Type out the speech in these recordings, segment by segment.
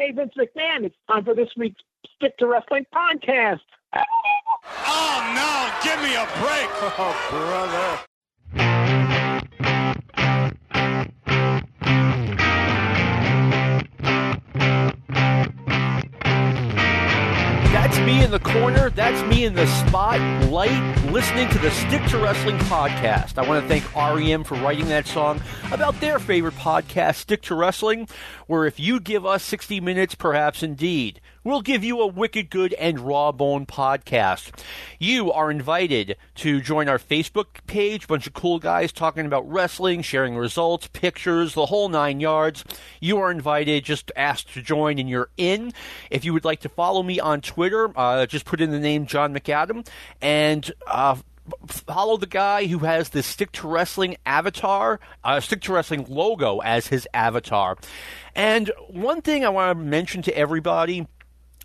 Hey, Vince McMahon, it's time for this week's Stick to Wrestling podcast. Oh, no, give me a break. Oh, brother. Me in the corner. That's me in the spotlight listening to the Stick to Wrestling podcast. I want to thank REM for writing that song about their favorite podcast, Stick to Wrestling, where if you give us 60 minutes, perhaps indeed, we'll give you a wicked good and raw bone podcast. You are invited to join our Facebook page, bunch of cool guys talking about wrestling, sharing results, pictures, the whole nine yards. You are invited, just ask to join and you're in. If you would like to follow me on Twitter, uh, just put in the name John McAdam and uh, follow the guy who has the Stick to Wrestling avatar, uh, Stick to Wrestling logo as his avatar. And one thing I want to mention to everybody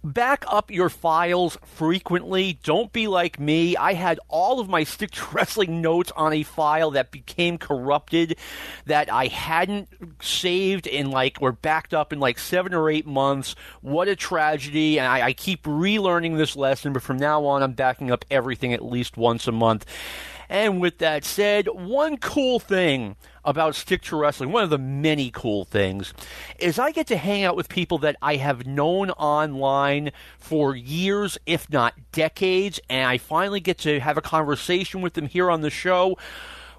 back up your files frequently. Don't be like me. I had all of my stick wrestling notes on a file that became corrupted that I hadn't saved in like or backed up in like seven or eight months. What a tragedy. And I, I keep relearning this lesson, but from now on I'm backing up everything at least once a month. And with that said, one cool thing about Stick to Wrestling, one of the many cool things, is I get to hang out with people that I have known online for years, if not decades, and I finally get to have a conversation with them here on the show.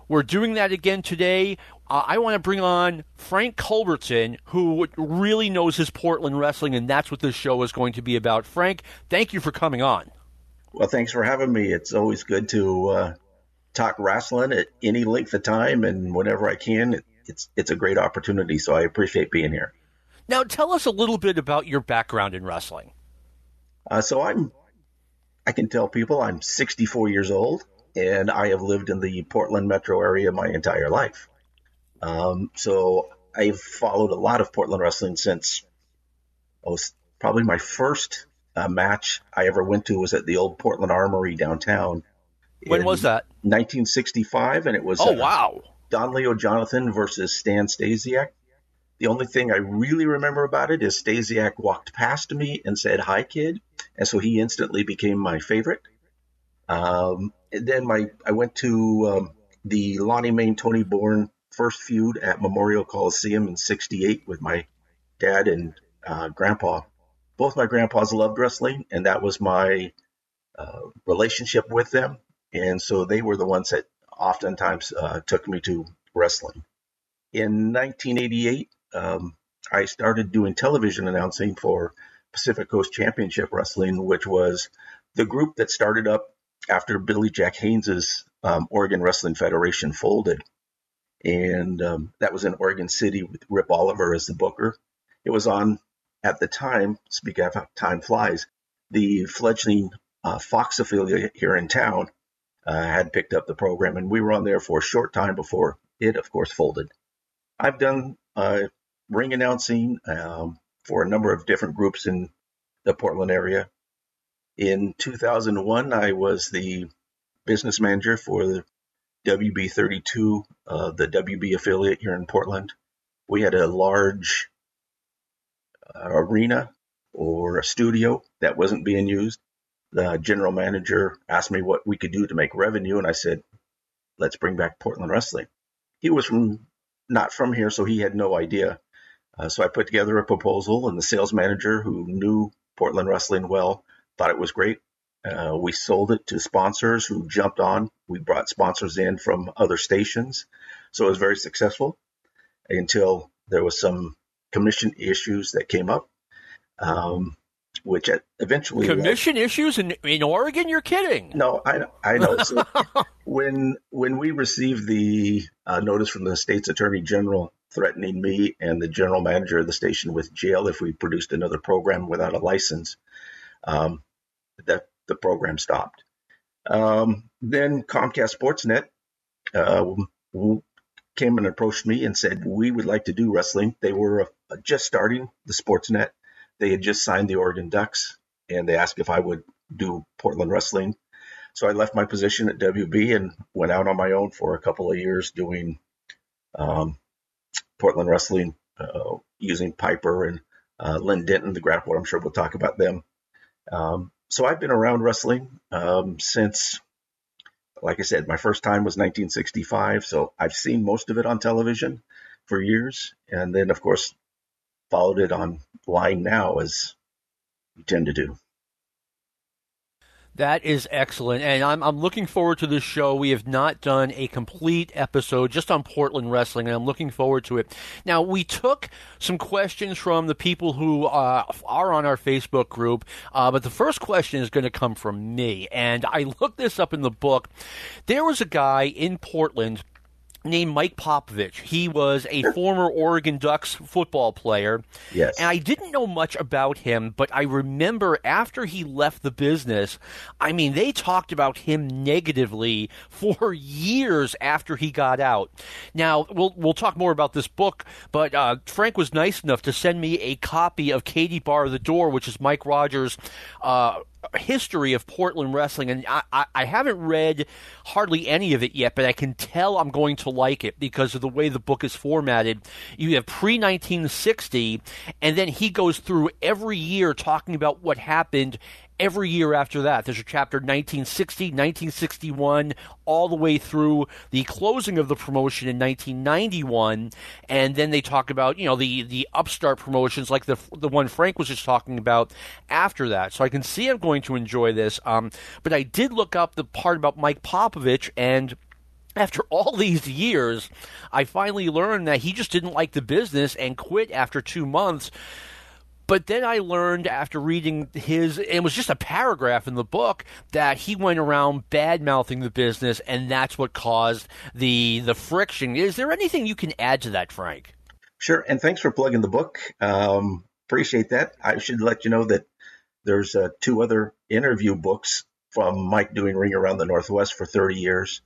We're doing that again today. Uh, I want to bring on Frank Culbertson, who really knows his Portland wrestling, and that's what this show is going to be about. Frank, thank you for coming on. Well, thanks for having me. It's always good to uh, talk wrestling at any length of time and whenever I can. It's it's a great opportunity, so I appreciate being here. Now, tell us a little bit about your background in wrestling. Uh, so I'm, I can tell people I'm 64 years old, and I have lived in the Portland metro area my entire life. Um, so I've followed a lot of Portland wrestling since, oh, probably my first uh, match I ever went to was at the old Portland Armory downtown when was that? 1965, and it was. Oh, uh, wow. Don Leo Jonathan versus Stan Stasiak. The only thing I really remember about it is Stasiak walked past me and said, Hi, kid. And so he instantly became my favorite. Um, and then my I went to um, the Lonnie Mayne Tony Borne first feud at Memorial Coliseum in 68 with my dad and uh, grandpa. Both my grandpas loved wrestling, and that was my uh, relationship with them. And so they were the ones that oftentimes uh, took me to wrestling. In 1988, um, I started doing television announcing for Pacific Coast Championship Wrestling, which was the group that started up after Billy Jack Haynes's um, Oregon Wrestling Federation folded. And um, that was in Oregon City with Rip Oliver as the booker. It was on, at the time, speak of time flies, the fledgling uh, Fox affiliate here in town uh, had picked up the program, and we were on there for a short time before it, of course, folded. I've done uh, ring announcing um, for a number of different groups in the Portland area. In 2001, I was the business manager for the WB32, uh, the WB affiliate here in Portland. We had a large uh, arena or a studio that wasn't being used the general manager asked me what we could do to make revenue, and I said, "Let's bring back Portland wrestling." He was from not from here, so he had no idea. Uh, so I put together a proposal, and the sales manager, who knew Portland wrestling well, thought it was great. Uh, we sold it to sponsors who jumped on. We brought sponsors in from other stations, so it was very successful until there was some commission issues that came up. Um, which eventually commission issues in in Oregon. You're kidding? No, I I know. So when when we received the uh, notice from the state's attorney general threatening me and the general manager of the station with jail if we produced another program without a license, um, that the program stopped. Um, then Comcast Sportsnet uh, came and approached me and said we would like to do wrestling. They were uh, just starting the Sportsnet they had just signed the Oregon Ducks, and they asked if I would do Portland wrestling. So I left my position at WB and went out on my own for a couple of years doing um, Portland wrestling, uh, using Piper and uh, Len Denton, the grappler. I'm sure we'll talk about them. Um, so I've been around wrestling um, since, like I said, my first time was 1965. So I've seen most of it on television for years, and then of course followed it on line now as you tend to do. That is excellent. And I'm, I'm looking forward to this show. We have not done a complete episode just on Portland wrestling, and I'm looking forward to it. Now, we took some questions from the people who uh, are on our Facebook group, uh, but the first question is going to come from me. And I looked this up in the book. There was a guy in Portland named Mike Popovich. He was a former Oregon Ducks football player. Yes. And I didn't know much about him, but I remember after he left the business, I mean, they talked about him negatively for years after he got out. Now, we'll we'll talk more about this book, but uh, Frank was nice enough to send me a copy of Katie Bar the Door, which is Mike Rogers' uh, history of Portland wrestling, and I, I, I, haven't read hardly any of it yet, but I can tell I'm going to like it because of the way the book is formatted. You have pre 1960, and then he goes through every year talking about what happened every year after that. There's a chapter 1960, 1961, all the way through the closing of the promotion in 1991, and then they talk about you know the the upstart promotions like the the one Frank was just talking about after that. So I can see I'm going to enjoy this. Um, but I did look up the part about Mike Popovich and after all these years, I finally learned that he just didn't like the business and quit after two months. But then I learned after reading his, it was just a paragraph in the book that he went around bad mouthing the business, and that's what caused the the friction. Is there anything you can add to that, Frank? Sure, and thanks for plugging the book. Um, appreciate that. I should let you know that there's uh, two other interview books from Mike doing Ring Around the Northwest for 30 years.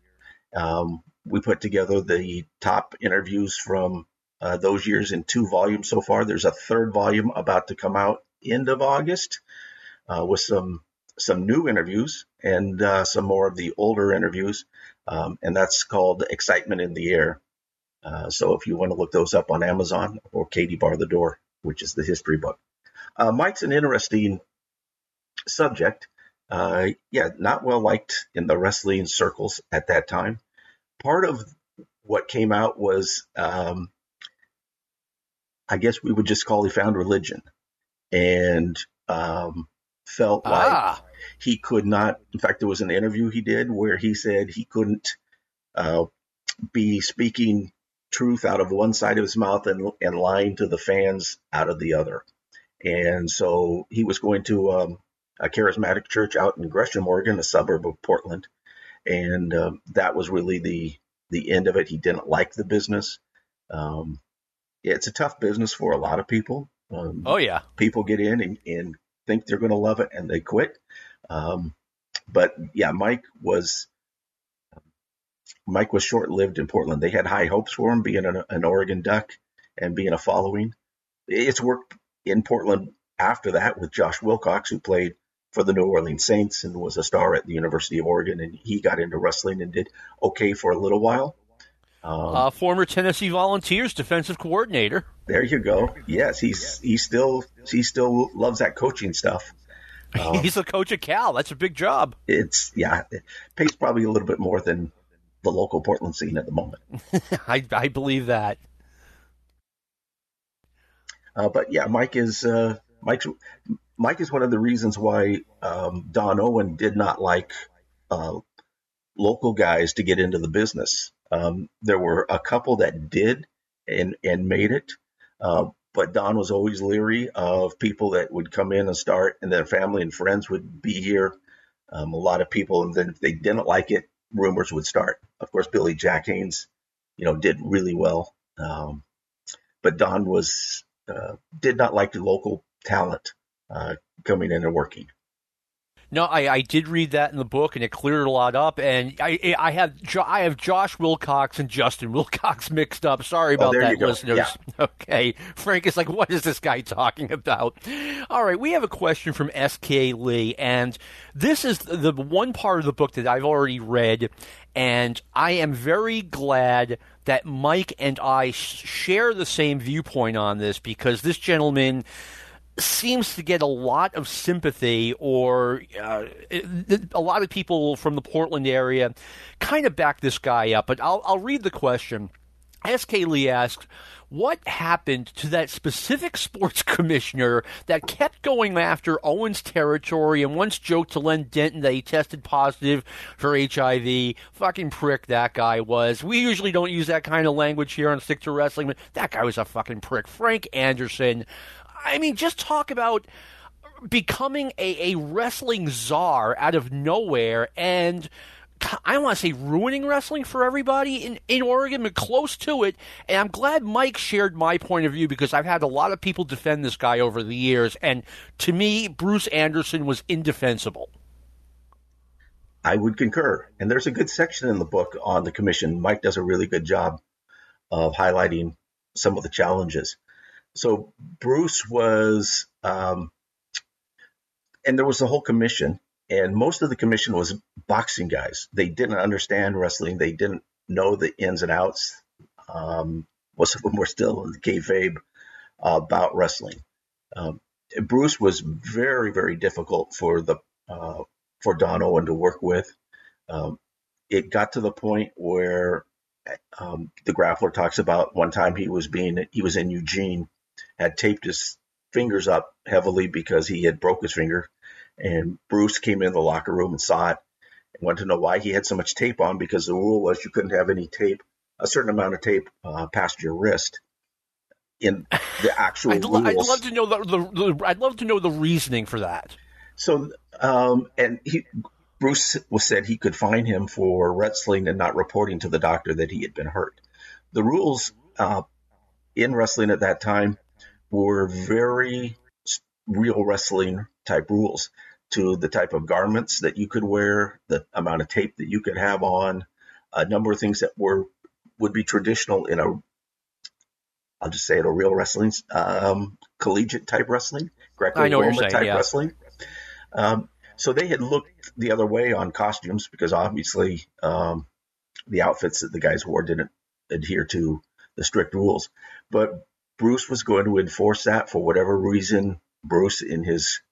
Um, we put together the top interviews from uh, those years in two volumes so far. There's a third volume about to come out end of August uh, with some some new interviews and uh, some more of the older interviews, um, and that's called Excitement in the Air. Uh, so if you want to look those up on Amazon or Katie Bar the Door, which is the history book. Uh, Mike's an interesting subject. Uh, yeah, not well liked in the wrestling circles at that time. Part of what came out was um, I guess we would just call he found religion and um, felt ah. like he could not. In fact, there was an interview he did where he said he couldn't uh, be speaking truth out of one side of his mouth and, and lying to the fans out of the other. And so he was going to um, a charismatic church out in Gresham, Oregon, a suburb of Portland, and um, that was really the the end of it. He didn't like the business. Um, it's a tough business for a lot of people. Um, oh yeah, people get in and, and think they're going to love it and they quit. Um, but yeah, Mike was Mike was short lived in Portland. They had high hopes for him being an, an Oregon Duck and being a following. It's worked in Portland after that with Josh Wilcox, who played for the New Orleans Saints and was a star at the University of Oregon, and he got into wrestling and did okay for a little while. Um, uh, former Tennessee Volunteers defensive coordinator. There you go. Yes, he's he still he still loves that coaching stuff. Um, he's a coach at Cal. That's a big job. It's yeah, it pays probably a little bit more than the local Portland scene at the moment. I I believe that. Uh, but yeah, Mike is uh, Mike's Mike is one of the reasons why um, Don Owen did not like uh, local guys to get into the business. Um, there were a couple that did and and made it, uh, but Don was always leery of people that would come in and start, and their family and friends would be here. Um, a lot of people, and then if they didn't like it, rumors would start. Of course, Billy Jack Haynes, you know, did really well, um, but Don was uh, did not like the local talent uh, coming in and working. No, I, I did read that in the book, and it cleared a lot up. And I I have I have Josh Wilcox and Justin Wilcox mixed up. Sorry oh, about oh, that, listeners. Yeah. Okay, Frank is like, what is this guy talking about? All right, we have a question from S.K. Lee, and this is the one part of the book that I've already read, and I am very glad that Mike and I share the same viewpoint on this because this gentleman seems to get a lot of sympathy, or uh, a lot of people from the Portland area kind of back this guy up. But I'll, I'll read the question. SK Lee asks, what happened to that specific sports commissioner that kept going after Owens territory and once joked to Len Denton that he tested positive for HIV? Fucking prick that guy was. We usually don't use that kind of language here on Stick to Wrestling, but that guy was a fucking prick. Frank Anderson. I mean, just talk about becoming a, a wrestling czar out of nowhere and I don't want to say ruining wrestling for everybody in, in Oregon, but close to it. And I'm glad Mike shared my point of view because I've had a lot of people defend this guy over the years. And to me, Bruce Anderson was indefensible. I would concur. And there's a good section in the book on the commission. Mike does a really good job of highlighting some of the challenges. So Bruce was, um, and there was a whole commission and most of the commission was boxing guys. They didn't understand wrestling. They didn't know the ins and outs. Um, most of them were still in the kayfabe uh, about wrestling. Um, Bruce was very, very difficult for the uh, for Don Owen to work with. Um, it got to the point where um, the grappler talks about one time he was being he was in Eugene, had taped his fingers up heavily because he had broke his finger and Bruce came in the locker room and saw it and wanted to know why he had so much tape on because the rule was you couldn't have any tape, a certain amount of tape uh, past your wrist in the actual I'd, rules. I'd love to know the, the, the, I'd love to know the reasoning for that. So, um, and he, Bruce was said he could fine him for wrestling and not reporting to the doctor that he had been hurt. The rules uh, in wrestling at that time were very real wrestling type rules to the type of garments that you could wear, the amount of tape that you could have on, a number of things that were would be traditional in a I'll just say it a real wrestling um, collegiate type wrestling, Greco-Roman type yeah. wrestling. Um, so they had looked the other way on costumes because obviously um, the outfits that the guys wore didn't adhere to the strict rules. But Bruce was going to enforce that for whatever reason. Bruce, in his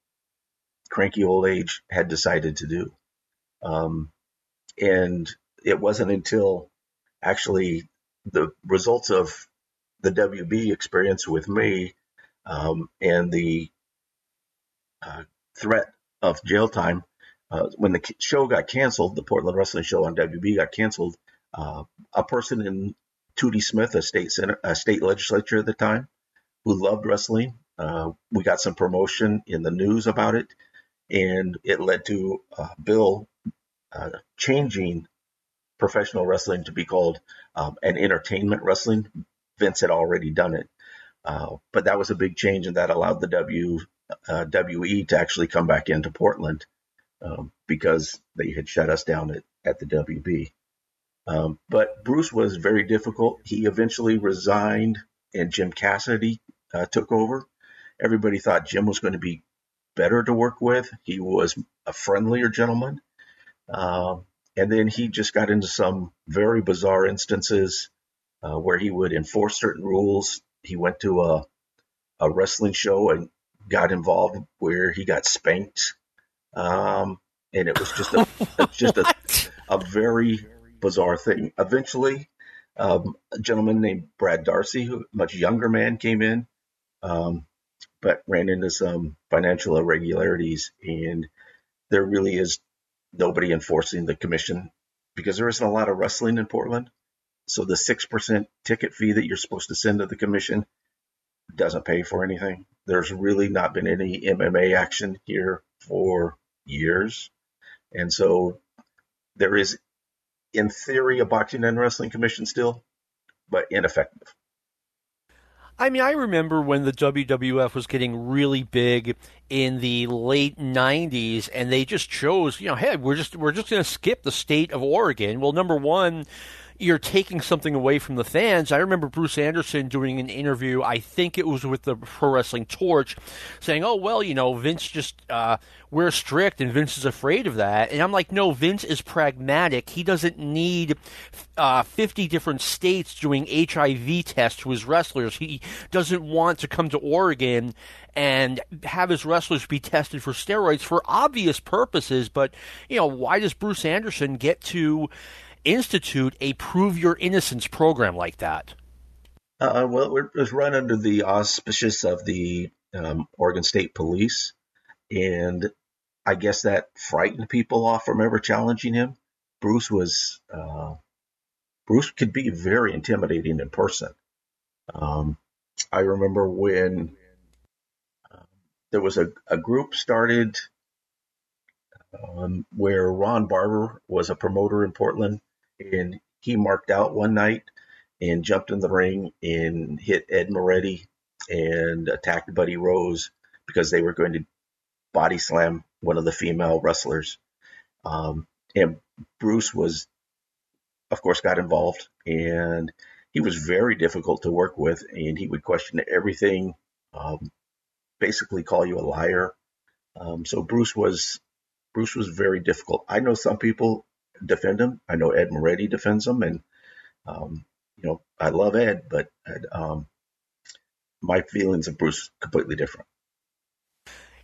cranky old age had decided to do. Um, and it wasn't until actually the results of the WB experience with me um, and the uh, threat of jail time uh, when the show got canceled, the Portland Wrestling Show on WB got canceled. Uh, a person in Tootie Smith, a state senator, a state legislature at the time, who loved wrestling, uh, we got some promotion in the news about it and it led to a bill uh, changing professional wrestling to be called um, an entertainment wrestling. Vince had already done it, uh, but that was a big change, and that allowed the W uh, WE to actually come back into Portland um, because they had shut us down at, at the WB. Um, but Bruce was very difficult. He eventually resigned, and Jim Cassidy uh, took over. Everybody thought Jim was going to be better to work with. He was a friendlier gentleman. Uh, and then he just got into some very bizarre instances uh, where he would enforce certain rules. He went to a, a wrestling show and got involved where he got spanked. Um, and it was just a, just a, a very bizarre thing. Eventually, um, a gentleman named Brad Darcy, who much younger man, came in. Um, but ran into some financial irregularities, and there really is nobody enforcing the commission because there isn't a lot of wrestling in Portland. So the six percent ticket fee that you're supposed to send to the commission doesn't pay for anything. There's really not been any MMA action here for years, and so there is, in theory, a boxing and wrestling commission still, but ineffective. I mean, I remember when the WWF was getting really big in the late '90s, and they just chose, you know, hey, we're just we're just going to skip the state of Oregon. Well, number one, you're taking something away from the fans. I remember Bruce Anderson doing an interview, I think it was with the Pro Wrestling Torch, saying, oh, well, you know, Vince just, uh, we're strict and Vince is afraid of that. And I'm like, no, Vince is pragmatic. He doesn't need uh, 50 different states doing HIV tests to his wrestlers. He doesn't want to come to Oregon and have his wrestlers be tested for steroids for obvious purposes. But, you know, why does Bruce Anderson get to institute a prove your innocence program like that? Uh, well, it was run under the auspices of the um, Oregon State Police, and I guess that frightened people off from ever challenging him. Bruce was uh, Bruce could be very intimidating in person. Um, I remember when uh, there was a, a group started um, where Ron Barber was a promoter in Portland, and he marked out one night and jumped in the ring and hit Ed Moretti and attacked Buddy Rose because they were going to body slam one of the female wrestlers. Um, and Bruce was, of course, got involved, and he was very difficult to work with, and he would question everything, um, basically call you a liar. Um, so Bruce was Bruce was very difficult. I know some people defend him. I know Ed Moretti defends him, and um, you know I love Ed, but um, my feelings of Bruce completely different.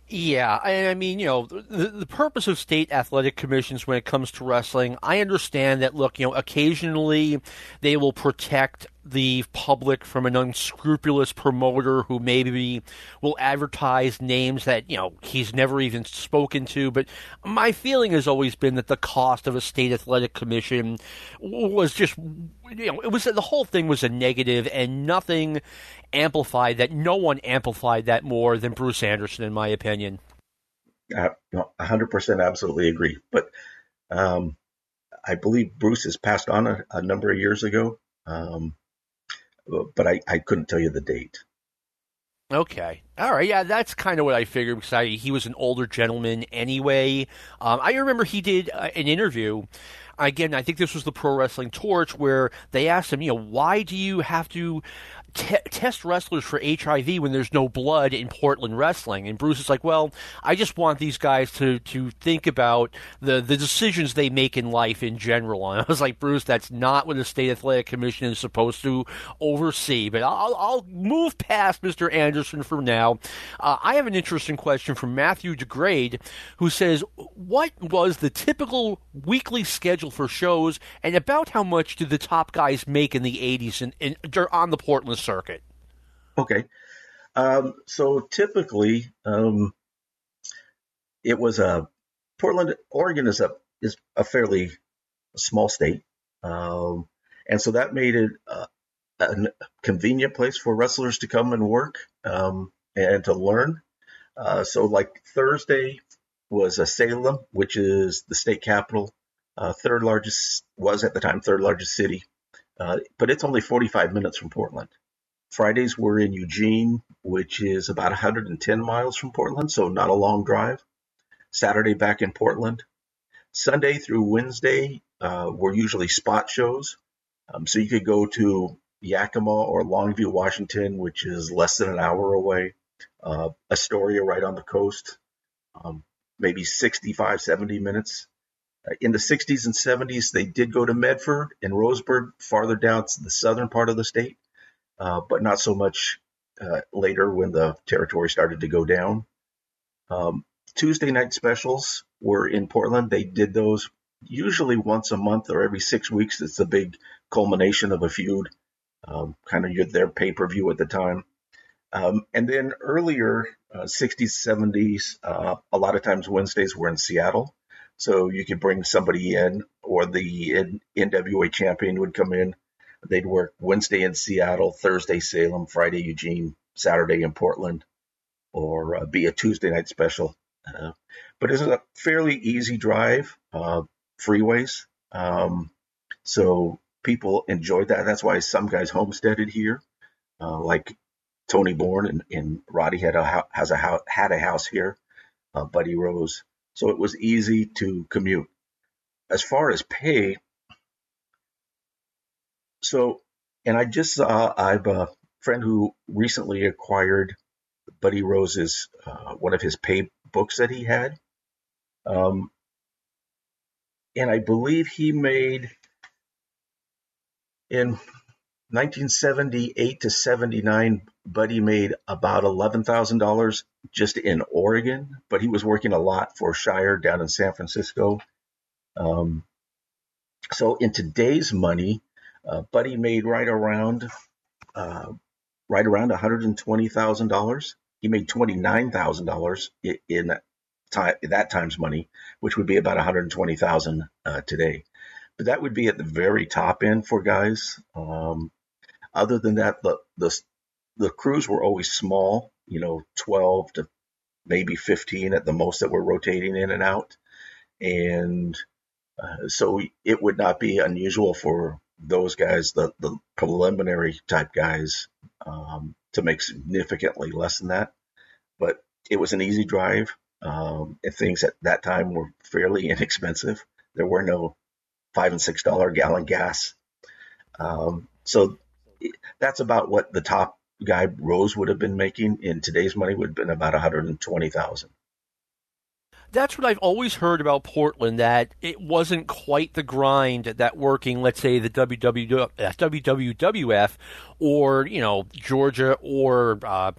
Yeah, I mean, you know, the, the purpose of state athletic commissions when it comes to wrestling, I understand that, look, you know, occasionally they will protect the public from an unscrupulous promoter who maybe will advertise names that you know he's never even spoken to. But my feeling has always been that the cost of a state athletic commission was just you know it was the whole thing was a negative and nothing amplified that no one amplified that more than Bruce Anderson in my opinion. Uh, 100% absolutely agree. But um, I believe Bruce has passed on a, a number of years ago. Um, but I, I couldn't tell you the date. Okay. All right. Yeah, that's kind of what I figured because I, he was an older gentleman anyway. Um, I remember he did uh, an interview. Again, I think this was the Pro Wrestling Torch where they asked him, you know, why do you have to te- test wrestlers for HIV when there's no blood in Portland wrestling. And Bruce is like, well, I just want these guys to, to think about the, the decisions they make in life in general. And I was like, Bruce, that's not what the State Athletic Commission is supposed to oversee. But I'll, I'll move past Mr. Anderson for now. Uh, I have an interesting question from Matthew DeGrade, who says, what was the typical weekly schedule for shows, and about how much did the top guys make in the 80s in, in, on the Portland circuit? Okay. Um, so typically, um, it was a Portland, Oregon is a is a fairly small state, um, and so that made it a, a, convenient place for wrestlers to come and work um, and to learn. Uh, so, like Thursday was a Salem, which is the state capital, uh, third largest was at the time third largest city, uh, but it's only 45 minutes from Portland. Fridays we're in Eugene, which is about 110 miles from Portland, so not a long drive. Saturday back in Portland. Sunday through Wednesday uh, were usually spot shows. Um, so you could go to Yakima or Longview, Washington, which is less than an hour away. Uh, Astoria, right on the coast, um, maybe 65, 70 minutes. Uh, in the 60s and 70s, they did go to Medford and Roseburg, farther down to the southern part of the state uh, but not so much uh, later when the territory started to go down. Um, Tuesday night specials were in Portland. They did those usually once a month or every six weeks. It's a big culmination of a feud, um, kind of their pay per view at the time. Um, and then earlier, uh, 60s, 70s, uh, a lot of times Wednesdays were in Seattle. So you could bring somebody in, or the NWA champion would come in They'd work Wednesday in Seattle, Thursday Salem, Friday Eugene, Saturday in Portland, or uh, be a Tuesday night special. Uh, but it's a fairly easy drive, uh, freeways. Um, so people enjoyed that. That's why some guys homesteaded here, uh, like Tony Borne and, and Roddy had a has a house, had a house here. Uh, Buddy Rose, so it was easy to commute. As far as pay, So, and I just saw I've a friend who recently acquired Buddy Rose's uh, one of his pay books that he had, um, and I believe he made in 1978 to 79, Buddy made about $11,000 just in Oregon, but he was working a lot for Shire down in San Francisco. Um, so in today's money, uh, Buddy made right around uh, right around $120,000. He made $29,000 in time, that time's money, which would be about 120,000 uh, today. But that would be at the very top end for guys. Um, other than that, the, the the crews were always small, you know, 12 to maybe 15 at the most that were rotating in and out. And uh, so it would not be unusual for those guys, the, the preliminary type guys, um, to make significantly less than that. But it was an easy drive. Um, and things at that time were fairly inexpensive. There were no five and six dollar gallon gas. Um, so that's about what the top guy Rose would have been making in today's money would have been about 120,000 that's what I've always heard about Portland. That it wasn't quite the grind that working, let's say, the WWF or you know Georgia or uh,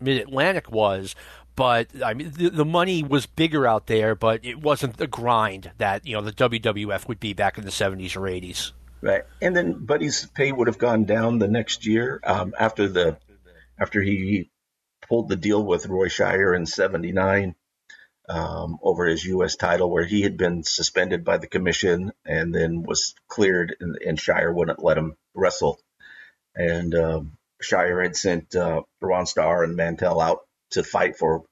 Mid Atlantic was. But I mean, the, the, money was bigger out there, but it wasn't the grind that you know the WWF would be back in the '70s or '80s. Right, and then Buddy's pay would have gone down the next year um, after the after he pulled the deal with Roy Shire in '79 um, over his U.S. title, where he had been suspended by the commission and then was cleared, and, and Shire wouldn't let him wrestle. And um, Shire had sent uh, Ron Starr and Mantell out to fight for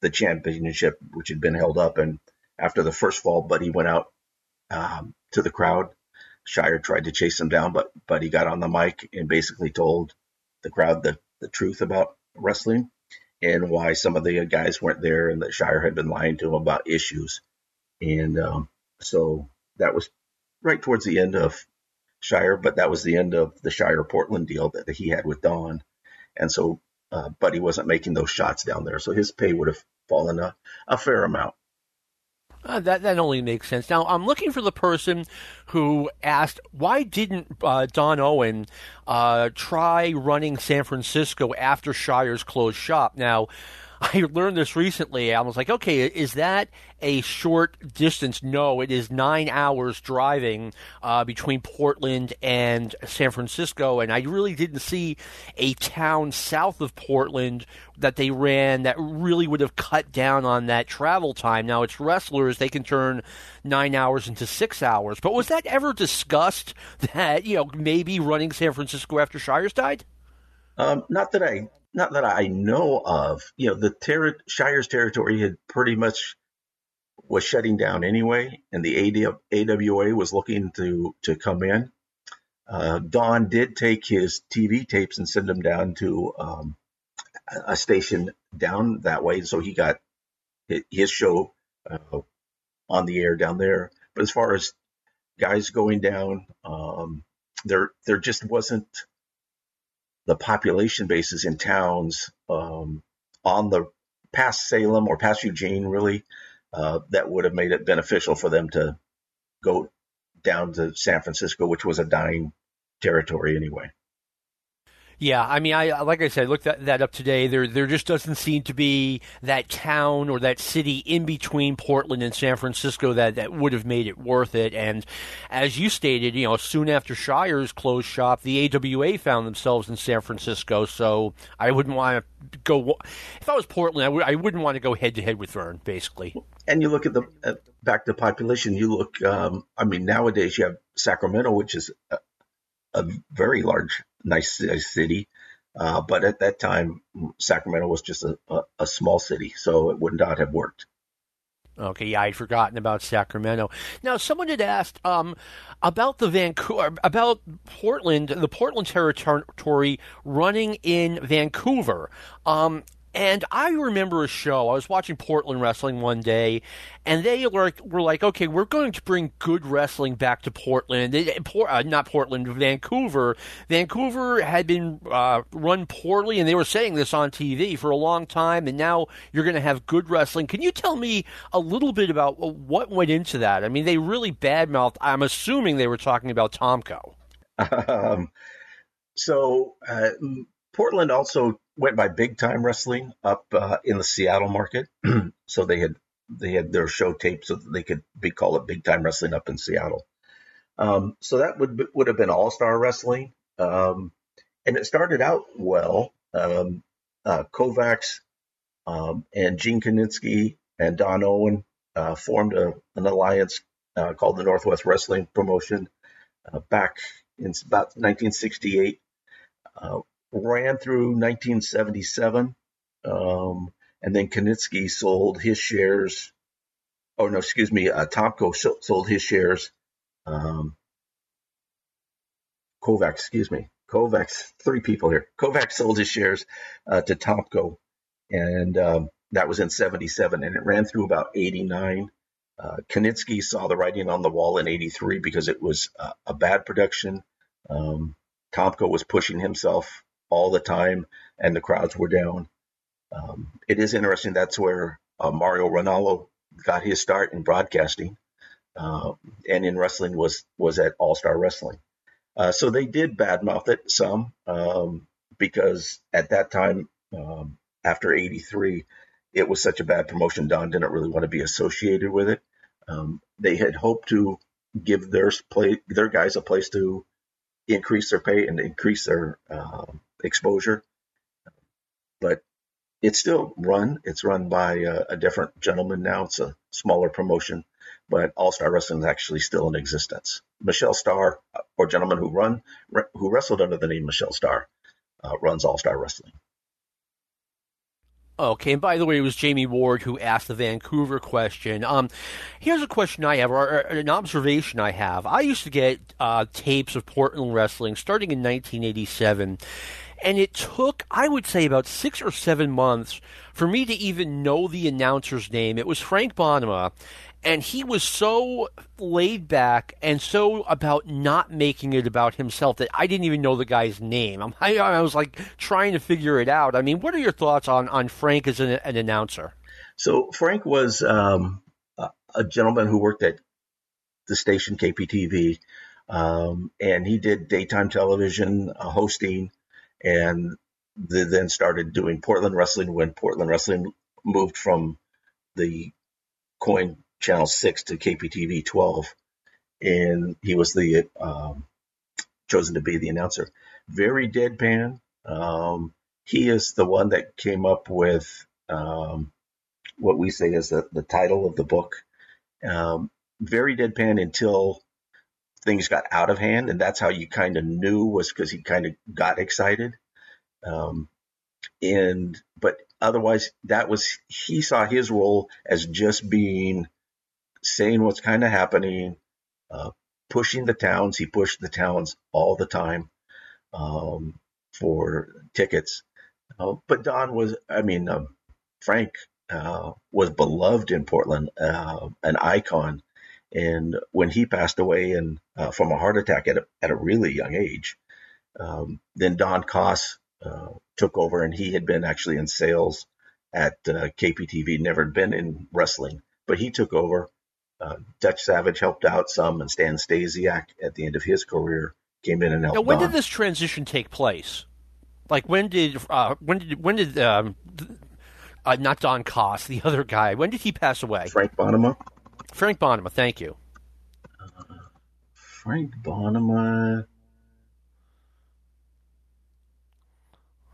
the championship, which had been held up. And after the first fall, Buddy went out um, to the crowd. Shire tried to chase him down, but Buddy got on the mic and basically told the crowd the, the truth about wrestling and why some of the guys weren't there and that Shire had been lying to him about issues. And um, so that was right towards the end of Shire, but that was the end of the Shire Portland deal that he had with Don. And so uh, Buddy wasn't making those shots down there. So his pay would have fallen a, a fair amount. Uh, that that only makes sense. Now I'm looking for the person who asked why didn't uh, Don Owen uh, try running San Francisco after Shire's closed shop. Now I learned this recently. I was like, okay, is that a short distance? No, it is nine hours driving uh, between Portland and San Francisco, and I really didn't see a town south of Portland that they ran that really would have cut down on that travel time. Now it's wrestlers; they can turn nine hours into six hours. But was that ever discussed that you know maybe running San Francisco after Shires died? Um, not that I not that I know of. You know, the ter- Shire's territory had pretty much was shutting down anyway, and the AD- AWA was looking to to come in. Uh, Don did take his TV tapes and send them down to um, a station down that way, so he got his show uh, on the air down there. But as far as guys going down, um, there there just wasn't the population bases in towns um, on the past Salem or past Eugene, really, uh, that would have made it beneficial for them to go down to San Francisco, which was a dying territory anyway. Yeah, I mean, I like I said, look that that up today. There, there just doesn't seem to be that town or that city in between Portland and San Francisco that that would have made it worth it. And as you stated, you know, soon after Shire's closed shop, the AWA found themselves in San Francisco. So I wouldn't want to go. If I was Portland, I w- I wouldn't want to go head to head with Verne, basically. And you look at the uh, back to population. You look. Um, I mean, nowadays you have Sacramento, which is a, very large nice city. Uh, but at that time, Sacramento was just a, a, a, small city, so it would not have worked. Okay, yeah, I'd forgotten about Sacramento. Now, someone had asked um, about the Vancouver, about Portland, the Portland territory running in Vancouver. Um, And I remember a show. I was watching Portland wrestling one day, and they were, like, "Okay, we're going to bring good wrestling back to Portland. uh, not Portland, Vancouver. Vancouver had been uh, run poorly, and they were saying this on TV for a long time. And now you're going to have good wrestling. Can you tell me a little bit about what went into that? I mean, they really badmouthed. I'm assuming they were talking about Tomko. Um, so uh, Portland also went by Big Time Wrestling up uh, in the Seattle market. so they had they had their show taped so that they could be call it Big Time Wrestling up in Seattle. Um, so that would would have been All Star Wrestling, um, and it started out well. Um, uh, Kovacs um, and Gene Kiniski and Don Owen uh, formed a, an alliance uh, called the Northwest Wrestling Promotion uh, back in about 1968 uh, ran through 1977, um, and then Kiniski sold his shares. Oh no, excuse me. Uh, Tomko sold his shares. Um, Kovacs, excuse me. Kovacs, three people here. Kovacs sold his shares uh, to Tomko, and um, that was in 77, and it ran through about 89. Uh, Kiniski saw the writing on the wall in 83 because it was uh, a bad production. Um, Tomko was pushing himself all the time, and the crowds were down. Um, it is interesting. That's where uh, Mauro Ranallo got his start in broadcasting, uh, and in wrestling was was at All Star Wrestling. Uh, so they did badmouth it some um, because at that time, um, after '83, it was such a bad promotion. Don didn't really want to be associated with it. Um, they had hoped to give their play their guys a place to increase their pay and increase their uh, exposure. But it's still run. It's run by a, a, different gentleman now. It's a smaller promotion, but All Star Wrestling is actually still in existence. Michelle Starr, or gentleman who run who wrestled under the name Michelle Starr, uh, runs All Star Wrestling. Okay, and by the way, it was Jamie Ward who asked the Vancouver question. Um, here's a question I have, or an observation I have. I used to get uh, tapes of Portland wrestling starting in 1987, and it took, I would say, about six or seven months for me to even know the announcer's name. It was Frank Bonnema, and he was so laid back and so about not making it about himself that I didn't even know the guy's name. I, I was like trying to figure it out. I mean, what are your thoughts on on Frank as an, an announcer? So Frank was um, a gentleman who worked at the station KPTV, um, and he did daytime television uh, hosting, and the, then started doing Portland wrestling when Portland wrestling moved from the KOIN Channel 6 to KPTV 12. And he was the um, chosen to be the announcer. Very deadpan. Um, he is the one that came up with um, what we say is the, the title of the book. Um, very deadpan until things got out of hand, and that's how you kind of knew was because he kind of got excited. Um, and but otherwise, that was he saw his role as just being saying what's kind of happening, uh, pushing the towns. He pushed the towns all the time um, for tickets. Uh, but Don was, I mean, um, Frank uh, was beloved in Portland, uh, an icon. And when he passed away and uh, from a heart attack at a, at a really young age, um, then Don Koss uh, took over, and he had been actually in sales at KPTV, never been in wrestling, but he took over uh, Dutch Savage helped out some, and Stan Stasiak at the end of his career came in and helped. Now, when did this transition take place? Like when did uh, when did when did um, uh, not Don Koss, the other guy? When did he pass away? Frank Bonnema. Frank Bonnema, thank you. Uh, Frank Bonnema.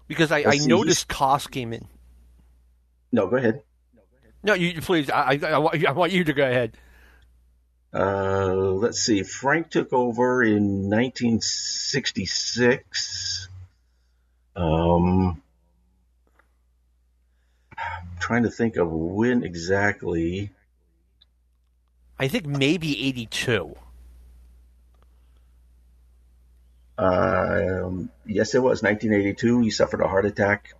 Because I, I noticed Koss came in. No, go ahead. No, go ahead. No, you please. I, I, I want you to go ahead. Uh, let's see. Frank took over in 1966. Um, I'm trying to think of when exactly. I think maybe 82. Um, yes, it was 1982. He suffered a heart attack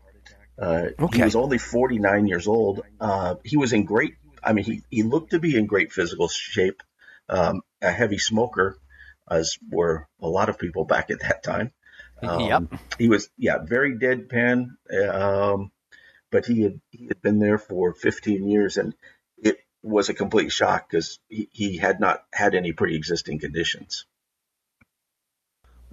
Uh, okay. He was only 49 years old. Uh, he was in great. I mean, he, he looked to be in great physical shape. Um, a heavy smoker, as were a lot of people back at that time. Um, yep. He was, yeah, very deadpan. Um, but he had he had been there for 15 years, and it was a complete shock because he, he had not had any pre-existing conditions.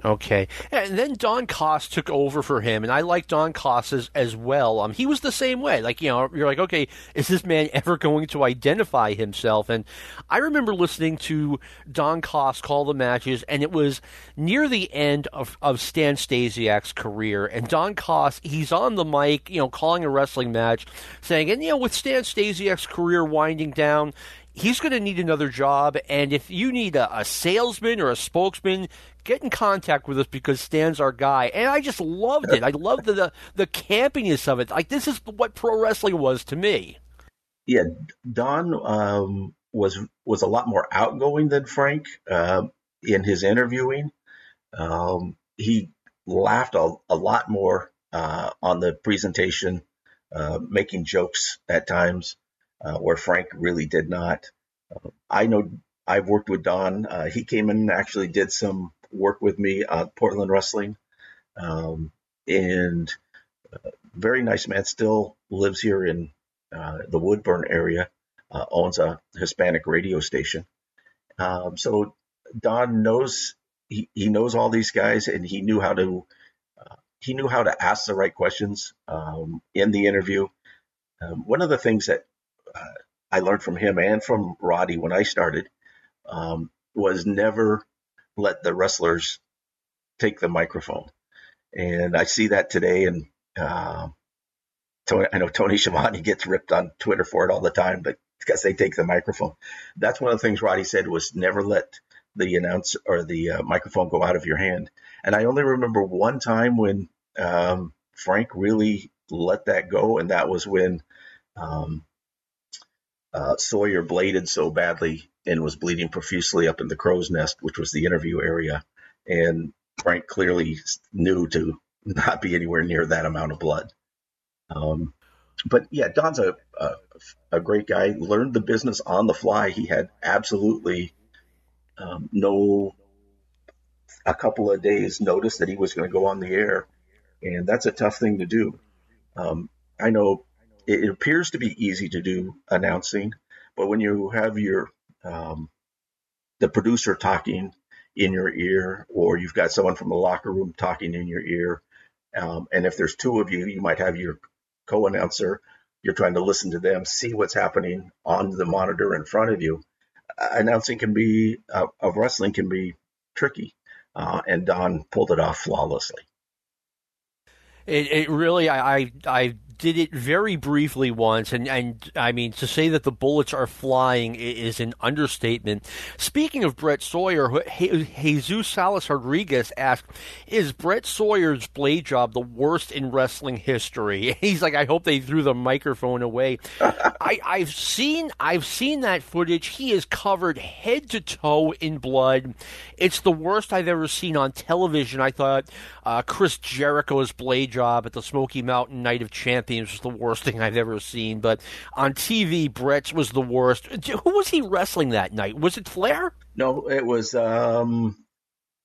Okay, and then Don Cost took over for him, and I like Don Cost as, as well. Um, he was the same way. Like you know, you're like, okay, is this man ever going to identify himself? And I remember listening to Don Cost call the matches, and it was near the end of, of Stan Stasiak's career. And Don Cost, he's on the mic, you know, calling a wrestling match, saying, and you know, with Stan Stasiak's career winding down, he's going to need another job. And if you need a, a, salesman or a spokesman, get in contact with us because Stan's our guy. And I just loved it. I loved the, the, the campiness of it. Like, this is what pro wrestling was to me. Yeah, Don um, was was a lot more outgoing than Frank uh, in his interviewing. Um, he laughed a, a lot more uh, on the presentation, uh, making jokes at times uh, where Frank really did not. Uh, I know I've worked with Don. Uh, he came in and actually did some work with me on Portland Wrestling. Um, and uh, very nice man, still lives here in uh, the Woodburn area, uh, owns a Hispanic radio station. Um, so Don knows he, he knows all these guys and he knew how to he knew how to ask the right questions um, in the interview. Um, one of the things that I learned from him and from Roddy when I started um, was never let the wrestlers take the microphone. And I see that today. And uh, Tony, I know Tony Schiavone gets ripped on Twitter for it all the time, but because they take the microphone. That's one of the things Roddy said was never let the announce or the uh, microphone go out of your hand. And I only remember one time when um, Frank really let that go, and that was when um, uh, Sawyer bladed so badly and was bleeding profusely up in the crow's nest, which was the interview area. And Frank clearly knew to not be anywhere near that amount of blood. Um, but yeah, Don's a, a, a great guy. Learned the business on the fly. He had absolutely um, no a couple of days notice that he was going to go on the air, and that's a tough thing to do. Um, I know it appears to be easy to do announcing, but when you have your um, the producer talking in your ear, or you've got someone from the locker room talking in your ear, um, and if there's two of you, you might have your co-announcer. You're trying to listen to them, see what's happening on the monitor in front of you. Uh, announcing can be uh, of wrestling can be tricky, uh, and Don pulled it off flawlessly. It, it really, I, I, I did it very briefly once, and, and I mean, to say that the bullets are flying is an understatement. Speaking of Brett Sawyer, Jesus Salas Rodriguez asked, Is Brett Sawyer's blade job the worst in wrestling history? He's like, I hope they threw the microphone away. I, I've seen I've seen that footage. He is covered head to toe in blood. It's the worst I've ever seen on television. I thought uh, Chris Jericho's blade job at the Smoky Mountain Night of Champions was the worst thing I've ever seen. But on TV, Brett's was the worst. Who was he wrestling that night? Was it Flair? No, it was. Um,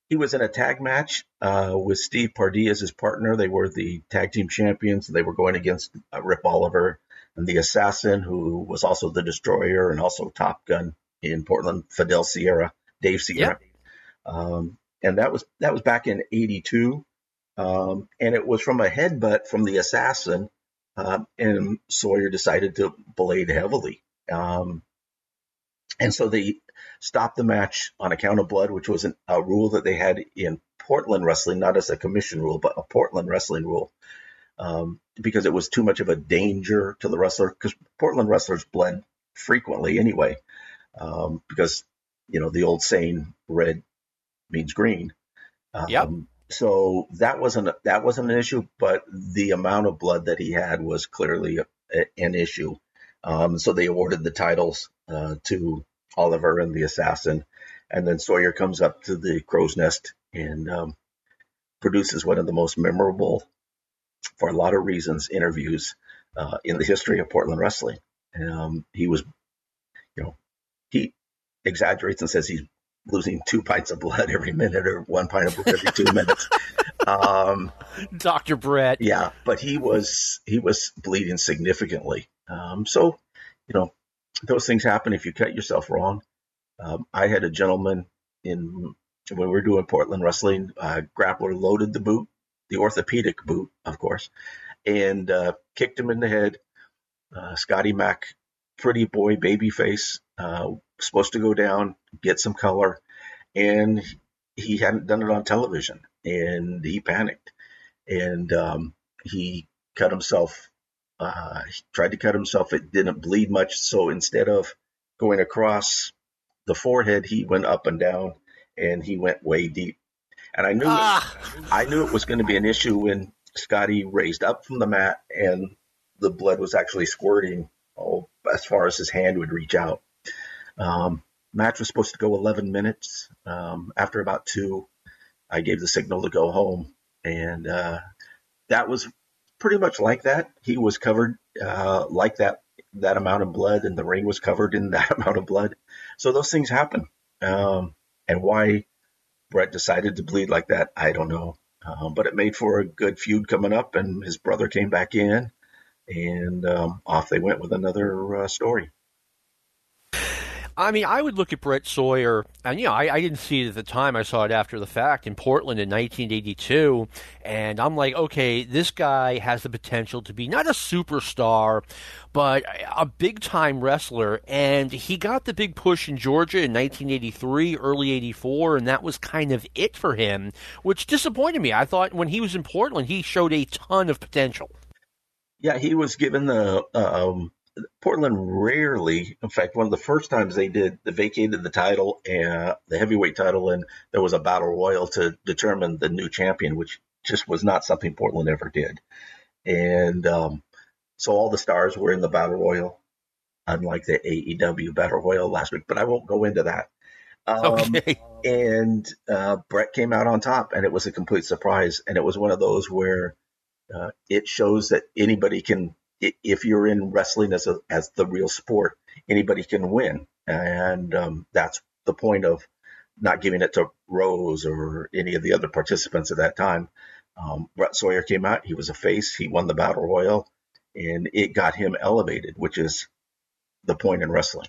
he was in a tag match uh, with Steve Pardee as his partner. They were the tag team champions. They were going against uh, Rip Oliver and the Assassin, who was also the Destroyer and also Top Gun in Portland. Fidel Sierra, Dave Sierra. Yep. Um, and that was that was back in '82. Um, and it was from a headbutt from the assassin, um, and Sawyer decided to blade heavily. Um, and so they stopped the match on account of blood, which was an, a rule that they had in Portland wrestling, not as a commission rule, but a Portland wrestling rule, um, because it was too much of a danger to the wrestler. Because Portland wrestlers bled frequently anyway, um, because you know the old saying, "Red means green." Um, yep. So that wasn't that wasn't an issue, but the amount of blood that he had was clearly a, a, an issue. Um, so they awarded the titles uh, to Oliver and the assassin, and then Sawyer comes up to the crow's nest and um, produces one of the most memorable for a lot of reasons, interviews uh, in the history of Portland wrestling. Um, he was, you know, he exaggerates and says he's losing two pints of blood every minute or one pint of blood every two minutes. Um, Dr. Brett. Yeah, but he was he was bleeding significantly. Um, so, you know, those things happen if you cut yourself wrong. Um, I had a gentleman in when we were doing Portland wrestling, uh, grappler loaded the boot, the orthopedic boot, of course, and uh, kicked him in the head. Uh, Scotty Mack, pretty boy, baby face, uh, supposed to go down, get some color, and he hadn't done it on television, and he panicked, and um, he cut himself. Uh, he tried to cut himself. It didn't bleed much, so instead of going across the forehead, he went up and down, and he went way deep. And I knew ah. it, I knew it was going to be an issue when Scotty raised up from the mat and the blood was actually squirting oh, as far as his hand would reach out. Um, match was supposed to go 11 minutes. Um, after about two, I gave the signal to go home, and uh, that was pretty much like that. He was covered uh, like that that amount of blood, and the ring was covered in that amount of blood. So those things happen. Um, and why Brett decided to bleed like that, I don't know. Um, but it made for a good feud coming up, and his brother came back in, and um, off they went with another uh, story. I mean, I would look at Brett Sawyer, and you know, I, I, didn't see it at the time. I saw it after the fact in Portland in 1982, and I'm like, okay, this guy has the potential to be not a superstar, but a big time wrestler. And he got the big push in Georgia in 1983, early 84, and that was kind of it for him, which disappointed me. I thought when he was in Portland, he showed a ton of potential. Yeah, he was given the um, Portland rarely, in fact, one of the first times they did, they vacated the title and the heavyweight title, and there was a battle royal to determine the new champion, which just was not something Portland ever did. And um, so all the stars were in the battle royal, unlike the AEW battle royal last week. But I won't go into that. Um, okay. And uh, Bret came out on top, and it was a complete surprise. And it was one of those where uh, it shows that anybody can if you're in wrestling as a as the real sport, anybody can win, and um, that's the point of not giving it to Rose or any of the other participants at that time. Um, Brett Sawyer came out; he was a face. He won the battle royal, and it got him elevated, which is the point in wrestling.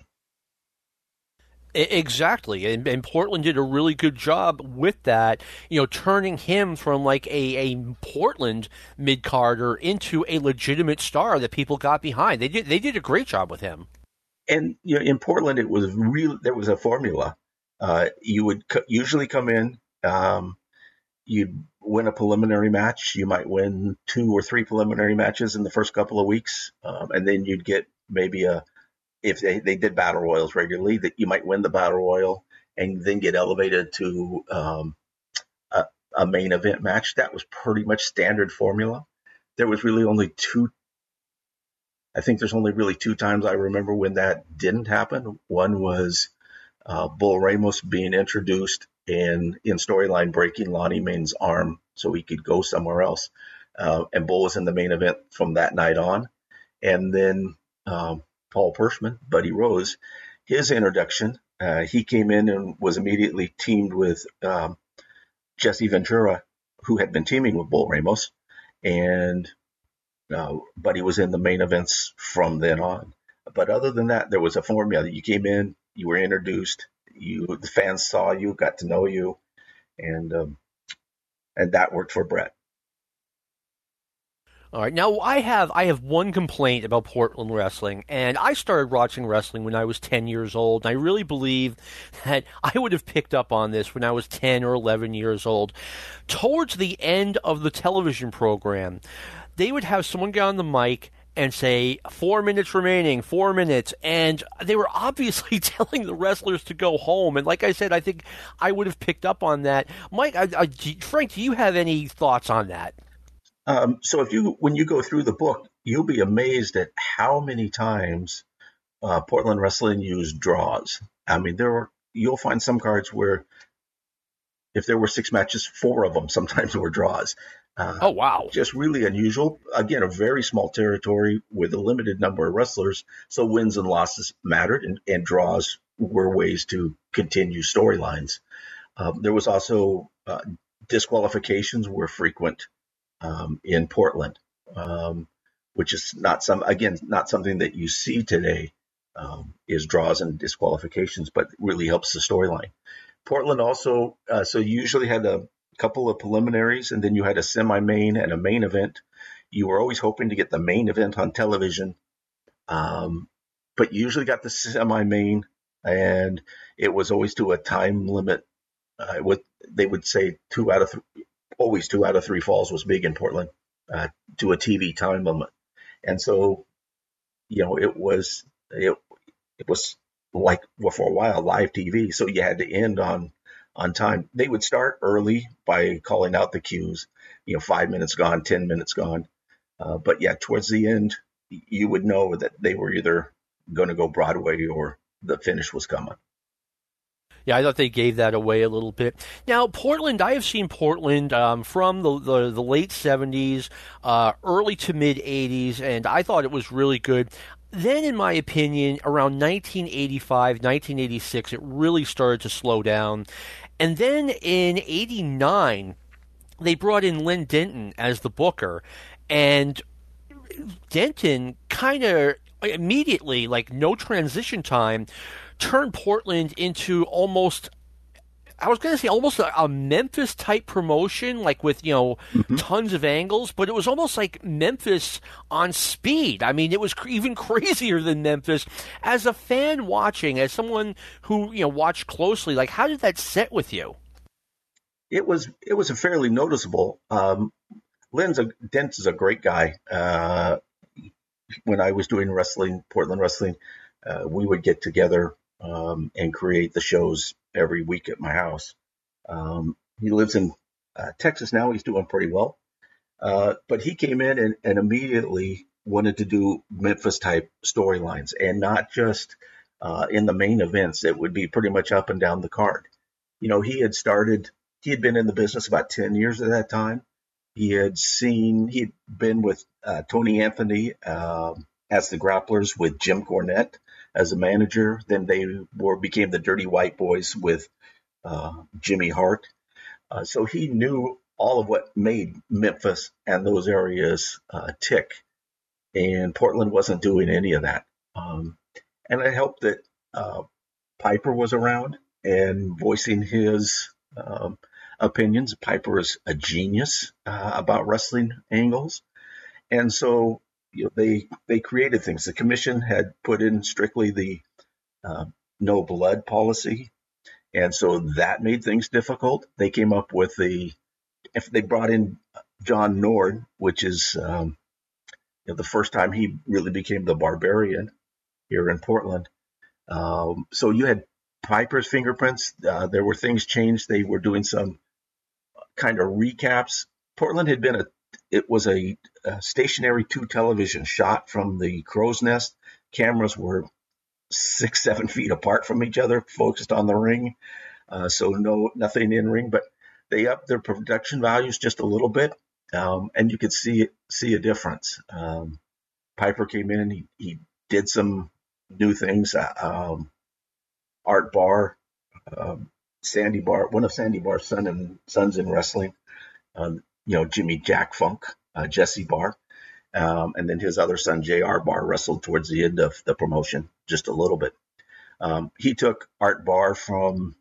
Exactly, and, and, Portland did a really good job with that. You know, turning him from like a, a Portland mid carder into a legitimate star that people got behind. They did they did a great job with him. And you know, in Portland, it was real. There was a formula. Uh, you would co- usually come in. Um, you'd win a preliminary match. You might win two or three preliminary matches in the first couple of weeks, um, and then you'd get maybe a if they, they did battle royals regularly, that you might win the battle royal and then get elevated to um, a, a, main event match. That was pretty much standard formula. There was really only two. I think there's only really two times I remember when that didn't happen. One was uh, Bull Ramos being introduced and in storyline breaking Lonnie Mayne's arm so he could go somewhere else. Uh, and Bull was in the main event from that night on. And then um, Paul Perschmann, Buddy Rose, his introduction, uh, he came in and was immediately teamed with um, Jesse Ventura, who had been teaming with Bull Ramos, and uh, Buddy was in the main events from then on. But other than that, there was a formula. That you came in, you were introduced, you the fans saw you, got to know you, and um, and that worked for Bret. All right. Now I have I have one complaint about Portland wrestling, and I started watching wrestling when I was ten years old. And I really believe that I would have picked up on this when I was ten or eleven years old. Towards the end of the television program, they would have someone get on the mic and say four minutes remaining, four minutes, and they were obviously telling the wrestlers to go home. And like I said, I think I would have picked up on that. Mike, I, I, Frank, do you have any thoughts on that? Um, so if you when you go through the book, you'll be amazed at how many times uh, Portland Wrestling used draws. I mean, there were you'll find some cards where if there were six matches, four of them sometimes were draws. Uh, oh wow! Just really unusual. Again, a very small territory with a limited number of wrestlers, so wins and losses mattered, and, and draws were ways to continue storylines. Um, there was also uh, disqualifications were frequent um, in Portland, um, which is not some again not something that you see today. Um, is draws and disqualifications, but really helps the storyline. Portland also uh, so you usually had a couple of preliminaries, and then you had a semi-main and a main event. You were always hoping to get the main event on television, um, but you usually got the semi-main, and it was always to a time limit. Uh, with they would say two out of three, always two out of three falls was big in Portland uh, to a TV time limit, and so you know it was it it was like well, for a while live TV, so you had to end on on time. They would start early by calling out the cues, you know, five minutes gone, 10 minutes gone. Uh, but yeah, towards the end, you would know that they were either going to go Broadway or the finish was coming. Yeah, I thought they gave that away a little bit. Now, Portland, I have seen Portland um, from the, the, the, late 70s, uh, early to mid 80s, and I thought it was really good. Then, in my opinion, around 1985, 1986, it really started to slow down. And then in 89, they brought in Lynn Denton as the booker. And Denton kind of immediately, like no transition time, turned Portland into almost I was going to say almost a, a, Memphis type promotion, like with you know mm-hmm. tons of angles, but it was almost like Memphis on speed. I mean, it was cr- even crazier than Memphis. As a fan watching, as someone who you know watched closely, like how did that set with you? It was it was a fairly noticeable. Um, Lynn's a Dent is a great guy. Uh, when I was doing wrestling, Portland wrestling, uh, we would get together um, and create the shows every week at my house. Um, he lives in uh, Texas now. He's doing pretty well. Uh, but he came in and, and, immediately wanted to do Memphis type storylines and not just uh, in the main events. It would be pretty much up and down the card. You know, he had started, he had been in the business about 10 years at that time. He had seen, he'd been with uh, Tony Anthony um, as the grapplers with Jim Cornette as a manager. Then they were became the Dirty White Boys with uh, Jimmy Hart. Uh, so he knew all of what made Memphis and those areas uh, tick, and Portland wasn't doing any of that. Um, and it helped that uh, Piper was around and voicing his um, opinions. Piper is a genius uh, about wrestling angles, and so you know, they they created things. The commission had put in strictly the uh, no blood policy, and so that made things difficult. They came up with the if they brought in John Nord, which is um, you know, the first time he really became the barbarian here in Portland. Um, so you had Piper's fingerprints. Uh, there were things changed. They were doing some kind of recaps. Portland had been a it was a, a stationary two television shot from the crow's nest. Cameras were six, seven feet apart from each other, focused on the ring. Uh, so no, nothing in ring, but they upped their production values just a little bit, um, and you could see see a difference. Um, Piper came in, he, he did some new things. Uh, um, Art Barr, um, Sandy Barr, one of Sandy Barr's son and sons in wrestling, um, you know, Jimmy Jack Funk, uh, Jesse Barr. Um, and then his other son, J.R. Barr, wrestled towards the end of the promotion just a little bit. Um, he took Art Barr from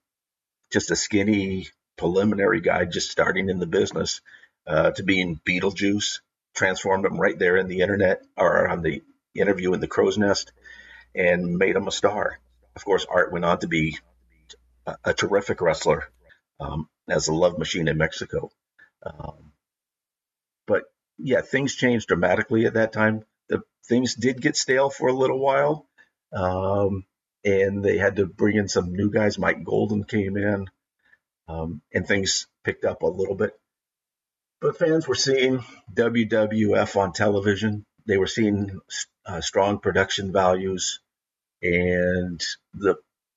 just a skinny preliminary guy just starting in the business uh, to being Beetlejuice, transformed him right there in the internet or on the interview in the crow's nest and made him a star. Of course, Art went on to be a, a terrific wrestler um, as a love machine in Mexico. Um, but yeah, things changed dramatically at that time. The things did get stale for a little while, um, and they had to bring in some new guys. Mike Golden came in, um, and things picked up a little bit. But fans were seeing WWF on television. They were seeing uh, strong production values, and the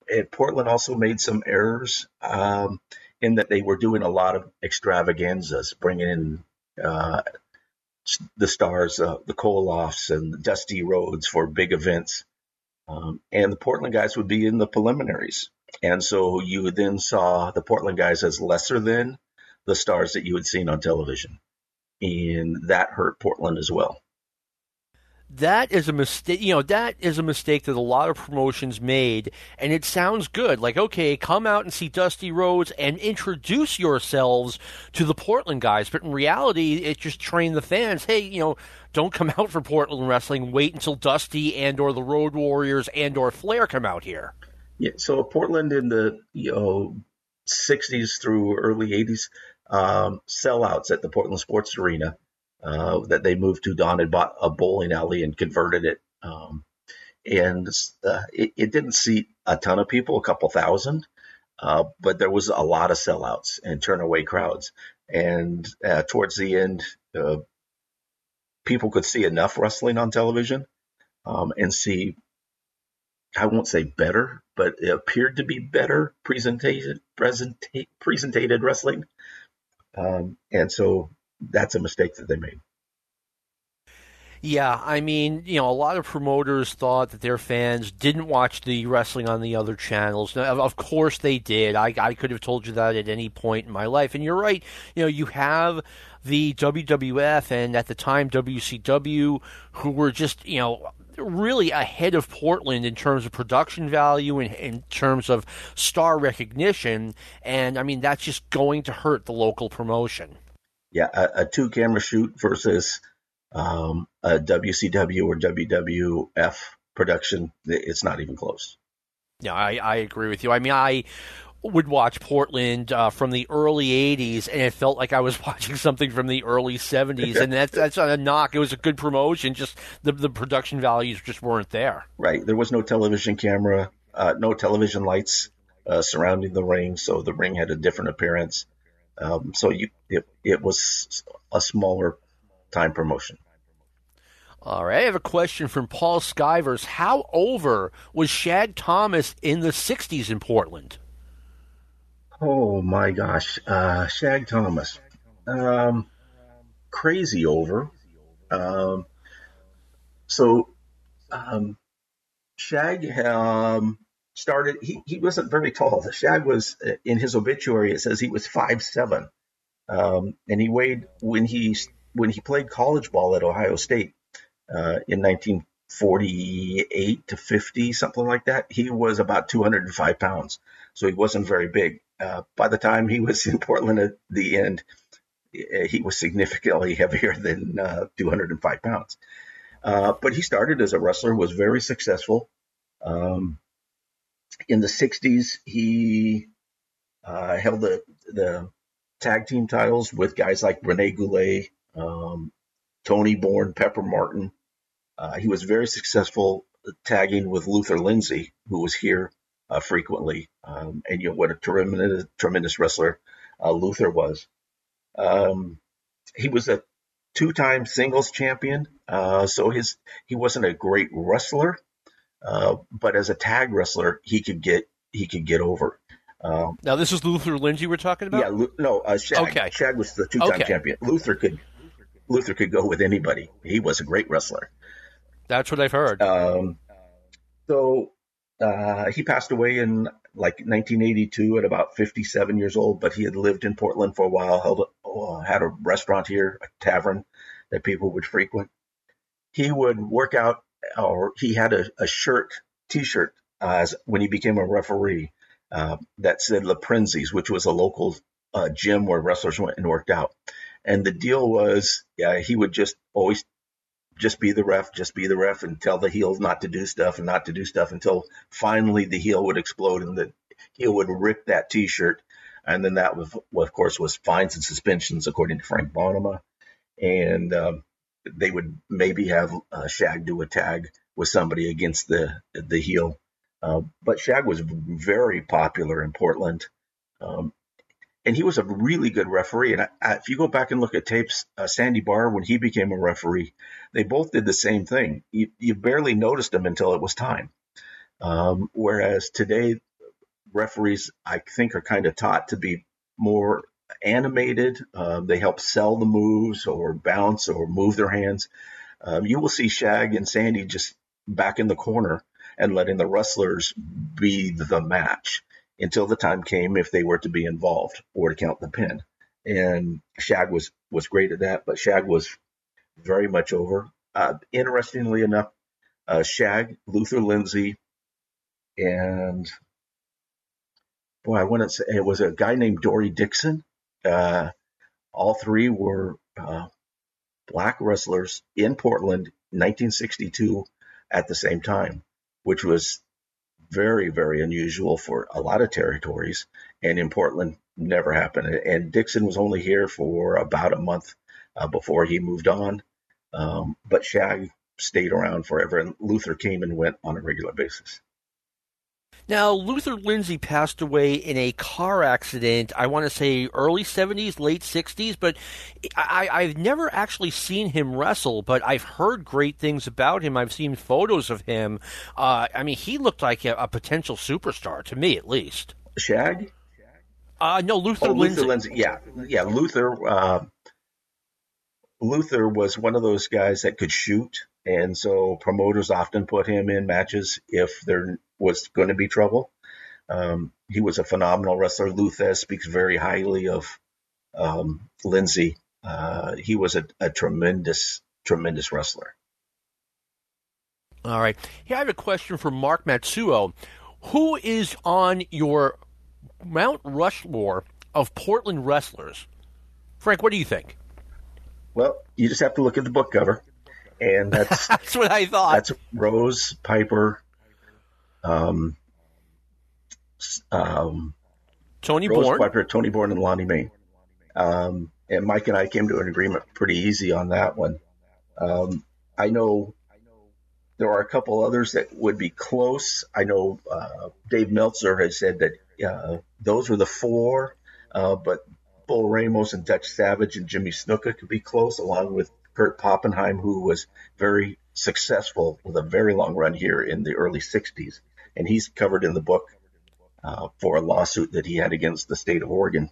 and Portland also made some errors um, in that they were doing a lot of extravaganzas, bringing in the stars, uh, the Koloffs and Dusty Rhodes for big events. Um, and the Portland guys would be in the preliminaries. And so you then saw the Portland guys as lesser than the stars that you had seen on television. And that hurt Portland as well that is a mistake you know that is a mistake that a lot of promotions made and it sounds good. Like okay come out and see dusty rhodes and introduce yourselves to the portland guys but in reality it just trained the fans hey you know don't come out for portland wrestling. Wait until dusty and or the road warriors and or flair come out here. Yeah so portland in the you know 60s through early 80s um, sellouts at the portland sports arena uh, that they moved to. Don had bought a bowling alley and converted it. Um, and uh, it, it, didn't seat a ton of people, a couple thousand, uh, but there was a lot of sellouts and turnaway crowds. And uh, towards the end, uh, people could see enough wrestling on television um, and see, I won't say better, but it appeared to be better presentation, presenta- presentated wrestling. Um, and so that's a mistake that they made. Yeah, I mean, you know, a lot of promoters thought that their fans didn't watch the wrestling on the other channels. Now, of course they did. I, I could have told you that at any point in my life. And you're right. You know, you have the WWF and at the time WCW who were just, you know, really ahead of Portland in terms of production value and in terms of star recognition. And I mean, that's just going to hurt the local promotion yeah, a, a two camera shoot versus um, a WCW or WWF production, it's not even close. Yeah, I, I agree with you. I mean, I would watch Portland uh, from the early '80s, and it felt like I was watching something from the early '70s. and that's that's not a knock. It was a good promotion. Just the the production values just weren't there. Right. There was no television camera, uh, no television lights uh, surrounding the ring, so the ring had a different appearance. Um, so you, it, it was a smaller time promotion. All right, I have a question from Paul Skivers. How over was Shag Thomas in the 60s in Portland? Oh my gosh, uh, Shag Thomas. Um, crazy over. Um, so, um, Shag um, started. He, he wasn't very tall. The Shag was uh, in his obituary. It says he was five seven, um, and he weighed when he when he played college ball at Ohio State uh, in 1948 to 50, something like that. He was about 205 pounds, so he wasn't very big. Uh, by the time he was in Portland at the end, uh, he was significantly heavier than uh, 205 pounds. Uh, but he started as a wrestler, was very successful. Um, in the 60s, he uh, held the, the tag team titles with guys like Rene Goulet, um, Tony Borne, Pepper Martin. Uh, he was very successful tagging with Luther Lindsay, who was here uh, frequently. Um, and you know what a tremendous, tremendous wrestler uh, Luther was. Um, he was a two-time singles champion, uh, so his he wasn't a great wrestler, uh, but as a tag wrestler, he could get he could get over. Um, now this is Luther Lindsay we're talking about. Yeah, no, uh, Shag. Okay. Shag was the two-time okay. champion. Luther could Luther could go with anybody. He was a great wrestler. That's what I've heard. Um, so uh, he passed away in like 1982 at about 57 years old, but he had lived in Portland for a while. Held a, uh, had a restaurant here, a tavern that people would frequent. He would work out or he had a, a shirt, T-shirt, uh, as when he became a referee uh, that said La Prenzi's, which was a local uh, gym where wrestlers went and worked out. And the deal was, yeah, he would just always just be the ref, just be the ref, and tell the heels not to do stuff and not to do stuff until finally the heel would explode and the heel would rip that T-shirt. And then that was, of course, was fines and suspensions, according to Frank Bonnema. And um, they would maybe have uh, Shag do a tag with somebody against the the heel. Uh, but Shag was very popular in Portland, um, and he was a really good referee. And I, I, if you go back and look at tapes, uh, Sandy Barr when he became a referee, they both did the same thing. You, you barely noticed them until it was time. Um, whereas today, referees I think are kind of taught to be more animated. Um, they help sell the moves or bounce or move their hands. Um, you will see Shag and Sandy just back in the corner and letting the wrestlers be the match until the time came if they were to be involved or to count the pin. And Shag was was great at that, but Shag was very much over. Uh, interestingly enough, uh, Shag, Luther Lindsay, and boy, I want to say it was a guy named Dory Dixon. Uh, all three were uh, black wrestlers in Portland, 1962, at the same time, which was very, very unusual for a lot of territories. And in Portland, never happened. And Dixon was only here for about a month uh, before he moved on. Um, but Shag stayed around forever, and Luther came and went on a regular basis. Now, Luther Lindsay passed away in a car accident, I want to say early 70s, late 60s, but I, have never actually seen him wrestle, but I've heard great things about him. I've seen photos of him. Uh, I mean, he looked like a, a, potential superstar, to me at least. Shag? Uh, no, Luther oh, Lindsay. Luther Lindsay. Yeah, yeah, Luther. Uh, Luther was one of those guys that could shoot, and so promoters often put him in matches if there was going to be trouble. Um, he was a phenomenal wrestler. Luther speaks very highly of um, Lindsay. Uh, he was a, a, tremendous, tremendous wrestler. All right. Here I have a question for Mark Matsuo. Who is on your Mount Rushmore of Portland wrestlers? Frank, what do you think? Well, you just have to look at the book cover, and that's that's what I thought. That's Rose Piper, um, um, Tony Rose Piper, Tony Borne, and Lonnie Mayne. Um, and Mike and I came to an agreement pretty easy on that one. Um, I know there are a couple others that would be close. I know uh, Dave Meltzer has said that uh, those were the four, uh, but Bull Ramos and Dutch Savage and Jimmy Snuka could be close, along with Kurt Poppenheim, who was very successful with a very long run here in the early 60s. And he's covered in the book uh, for a lawsuit that he had against the state of Oregon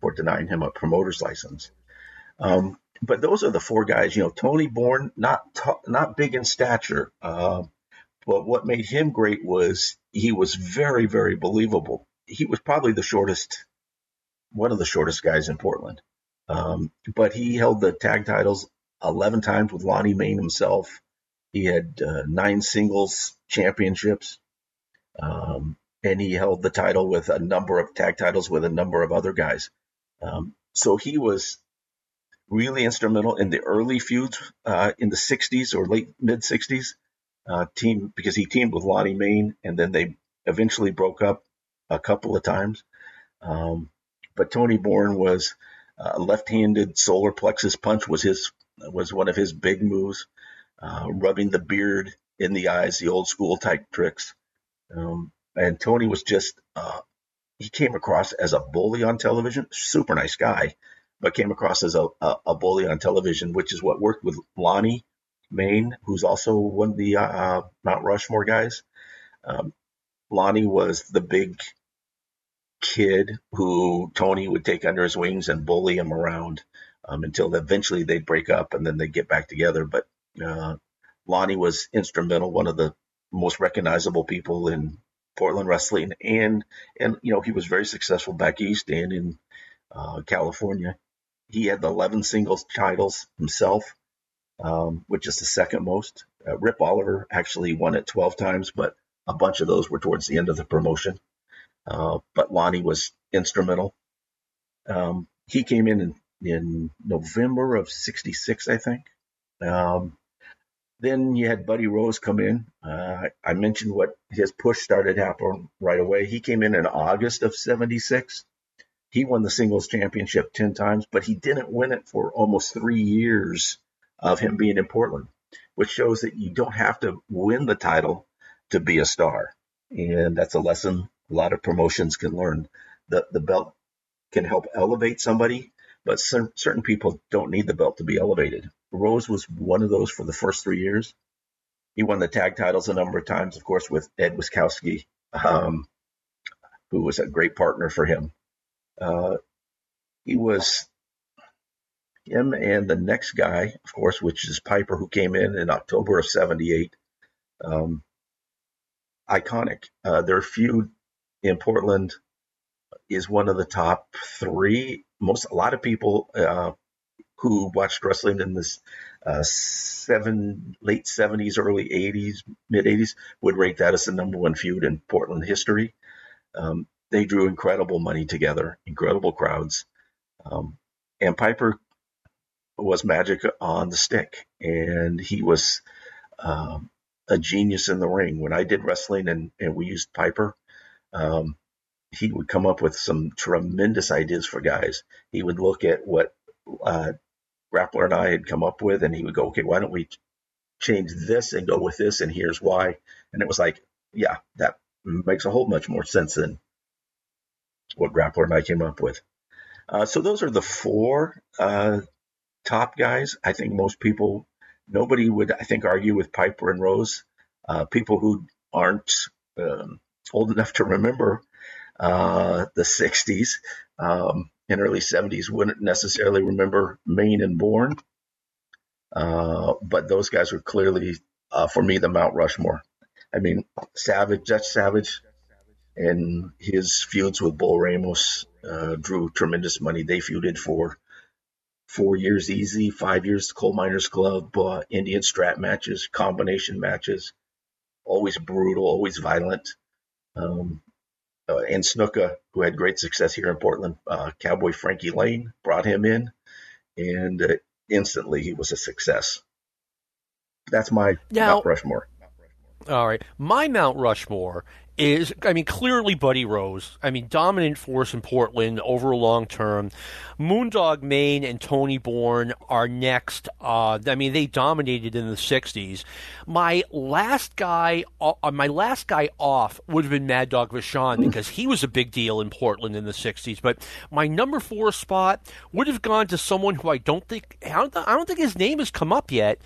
for denying him a promoter's license. Um, but those are the four guys. You know, Tony Borne, not t- not big in stature, uh, but what made him great was he was very, very believable. He was probably the shortest one of the shortest guys in Portland. Um, but he held the tag titles 11 times with Lonnie Mayne himself. He had uh, nine singles championships. Um, and he held the title with a number of tag titles with a number of other guys. Um, so he was really instrumental in the early feuds uh, in the 60s or late mid 60s. Uh, team because he teamed with Lonnie Mayne and then they eventually broke up a couple of times. Um, but Tony Borne was uh, left-handed solar plexus punch was his was one of his big moves. Uh, rubbing the beard in the eyes, the old school type tricks. Um, and Tony was just uh, he came across as a bully on television. Super nice guy, but came across as a, a, a bully on television, which is what worked with Lonnie Mayne, who's also one of the uh, Mount Rushmore guys. Um, Lonnie was the big kid who Tony would take under his wings and bully him around um, until eventually they'd break up and then they'd get back together. But uh, Lonnie was instrumental, one of the most recognizable people in Portland wrestling, and and you know he was very successful back east and in uh, California. He had the 11 singles titles himself, um, which is the second most. Uh, Rip Oliver actually won it 12 times, but a bunch of those were towards the end of the promotion. Uh, but Lonnie was instrumental. Um, he came in, in in November of '66, I think. Um, then you had Buddy Rose come in. Uh, I mentioned what his push started happening right away. He came in in August of '76. He won the singles championship 10 times, but he didn't win it for almost three years of him being in Portland, which shows that you don't have to win the title to be a star. And that's a lesson a lot of promotions can learn. The, the belt can help elevate somebody, but cer- certain people don't need the belt to be elevated. Rose was one of those for the first three years. He won the tag titles a number of times, of course, with Ed Wiskoski, um, who was a great partner for him. Uh, he was him and the next guy, of course, which is Piper, who came in in October of '78. Um, iconic. Uh, their feud in Portland is one of the top three. Most a lot of people uh, who watched wrestling in this uh, seven late seventies, early eighties, mid eighties would rate that as the number one feud in Portland history. Um, they drew incredible money together, incredible crowds, um, and Piper was magic on the stick, and he was um, a genius in the ring. When I did wrestling and, and we used Piper, um, he would come up with some tremendous ideas for guys. He would look at what uh, Grappler and I had come up with, and he would go, "Okay, why don't we change this and go with this? And here's why." And it was like, yeah, that makes a whole much more sense than what Grappler and I came up with. Uh, so those are the four uh, top guys. I think most people, nobody would, I think, argue with Piper and Rose. Uh, people who aren't um, old enough to remember uh, the 60s um, and early 70s wouldn't necessarily remember Mayne and Borne. Uh, but those guys were clearly, uh, for me, the Mount Rushmore. I mean, Savage, Dutch Savage, and his feuds with Bull Ramos uh, drew tremendous money. They feuded for four years easy, five years coal miners club, Indian strap matches, combination matches, always brutal, always violent. Um, uh, and Snuka, who had great success here in Portland, uh, Cowboy Frankie Laine brought him in, and uh, instantly he was a success. That's my now, Mount Rushmore. All right, my Mount Rushmore is, I mean, clearly Buddy Rose. I mean, dominant force in Portland over a long term. Moondog Mayne and Tony Borne are next. Uh, I mean, they dominated in the '60s. My last guy, uh, my last guy off would have been Mad Dog Vachon because he was a big deal in Portland in the '60s. But my number four spot would have gone to someone who I don't think I don't, I don't think his name has come up yet.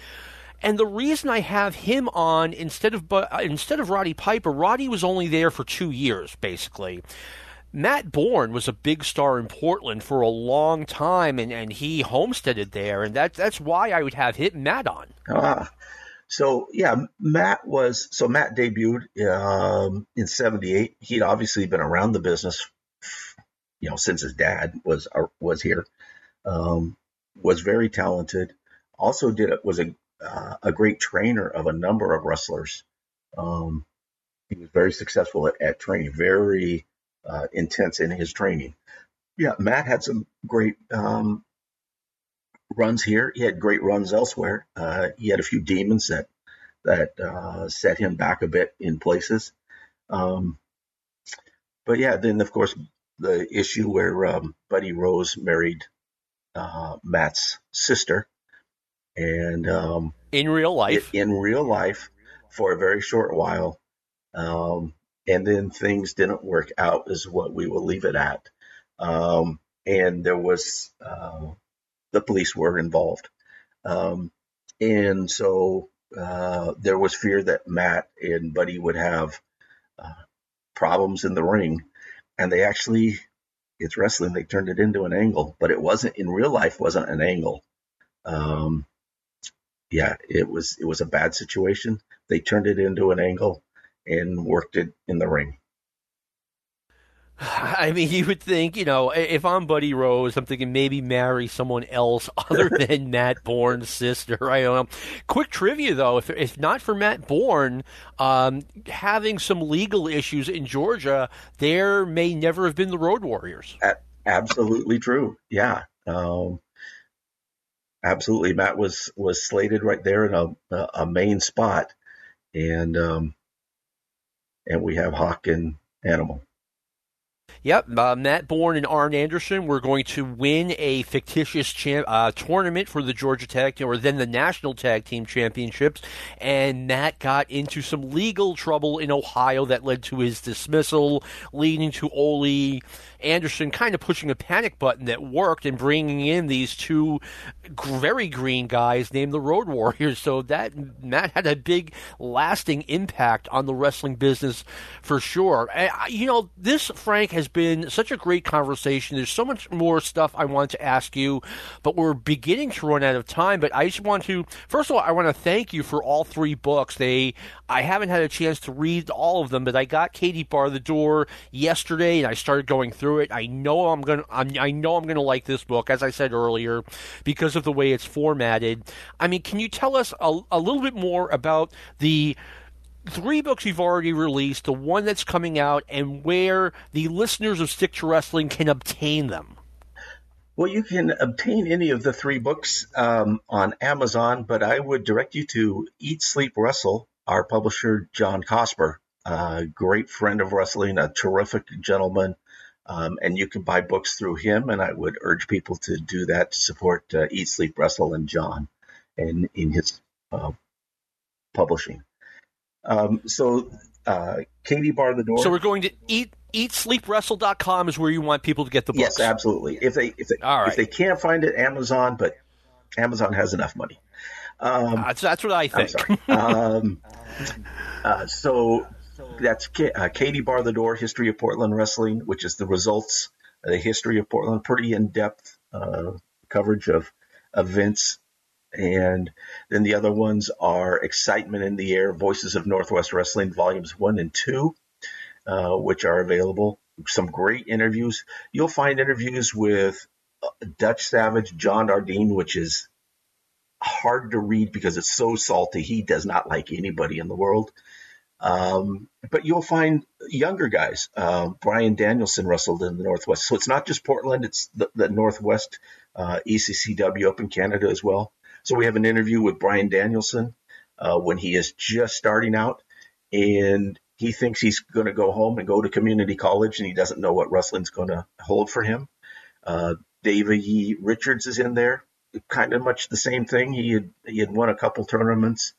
And the reason I have him on instead of instead of Roddy Piper, Roddy was only there for two years, basically. Matt Borne was a big star in Portland for a long time, and, and he homesteaded there, and that, that's why I would have hit Matt on. Ah, so yeah, Matt was so Matt debuted um, in '78. He'd obviously been around the business, you know, since his dad was uh, was here. Um, was very talented. Also did was a uh, a great trainer of a number of wrestlers. Um, he was very successful at, at training, very uh, intense in his training. Yeah, Matt had some great um, runs here. He had great runs elsewhere. Uh, he had a few demons that that uh, set him back a bit in places. Um, but yeah, then of course the issue where um, Buddy Rose married uh, Matt's sister, and um, in real life, in real life, for a very short while, um, and then things didn't work out, is what we will leave it at. Um, and there was uh, the police were involved, um, and so uh, there was fear that Matt and Buddy would have uh, problems in the ring, and they actually. It's wrestling. They turned it into an angle, but it wasn't in real life. wasn't an angle. Um, yeah, it was it was a bad situation. They turned it into an angle and worked it in the ring. I mean, you would think, you know, if I'm Buddy Rose, I'm thinking maybe marry someone else other than Matt Borne's sister. I don't know. Quick trivia, though, if, if not for Matt Borne, um, having some legal issues in Georgia, there may never have been the Road Warriors. absolutely true. Yeah. Um, absolutely, Matt was was slated right there in a a main spot, and um, and we have Hawk and Animal. Yep, uh, Matt Borne and Arn Anderson were going to win a fictitious champ, uh, tournament for the Georgia Tag Team, or then the National Tag Team Championships, and Matt got into some legal trouble in Ohio that led to his dismissal, leading to Ole Anderson kind of pushing a panic button that worked and bringing in these two very green guys named the Road Warriors. So that Matt had a big, lasting impact on the wrestling business for sure. Uh, you know, this Frank has been such a great conversation. There's so much more stuff I want to ask you, but we're beginning to run out of time. But I just want to, first of all, I want to thank you for all three books. They, I haven't had a chance to read all of them, but I got Katie Bar the Door yesterday, and I started going through it. I know I'm gonna, I'm, I know I'm gonna like this book, as I said earlier, because of the way it's formatted. I mean, can you tell us a, a little bit more about the three books you've already released, the one that's coming out, and where the listeners of Stick to Wrestling can obtain them. Well, you can obtain any of the three books um, on Amazon, but I would direct you to Eat, Sleep, Wrestle, our publisher, John Cosper, a great friend of wrestling, a terrific gentleman. Um, and you can buy books through him, and I would urge people to do that to support uh, Eat, Sleep, Wrestle, and John, and in his uh, publishing. Um, so uh, Katie bar the door. So we're going to eat eatsleepwrestle.com is where you want people to get the books. Yes, absolutely. If they if they right. if they can't find it, Amazon, but Amazon has enough money. Um, that's, that's what I think. um, uh, so that's K- uh, Katie Bar the Door, History of Portland Wrestling, which is the results, the history of Portland, pretty in depth uh, coverage of events and then the other ones are Excitement in the Air, Voices of Northwest Wrestling, Volumes 1 and 2, uh, which are available. Some great interviews. You'll find interviews with uh, Dutch Savage, Don Jardine, which is hard to read because it's so salty. He does not like anybody in the world. Um, but you'll find younger guys. Uh, Bryan Danielson wrestled in the Northwest. So it's not just Portland, it's the, the Northwest uh, ECCW up in Canada as well. So we have an interview with Bryan Danielson uh, when he is just starting out, and he thinks he's going to go home and go to community college, and he doesn't know what wrestling's going to hold for him. Uh, David E. Richards is in there, kind of much the same thing. He had he had won a couple tournaments,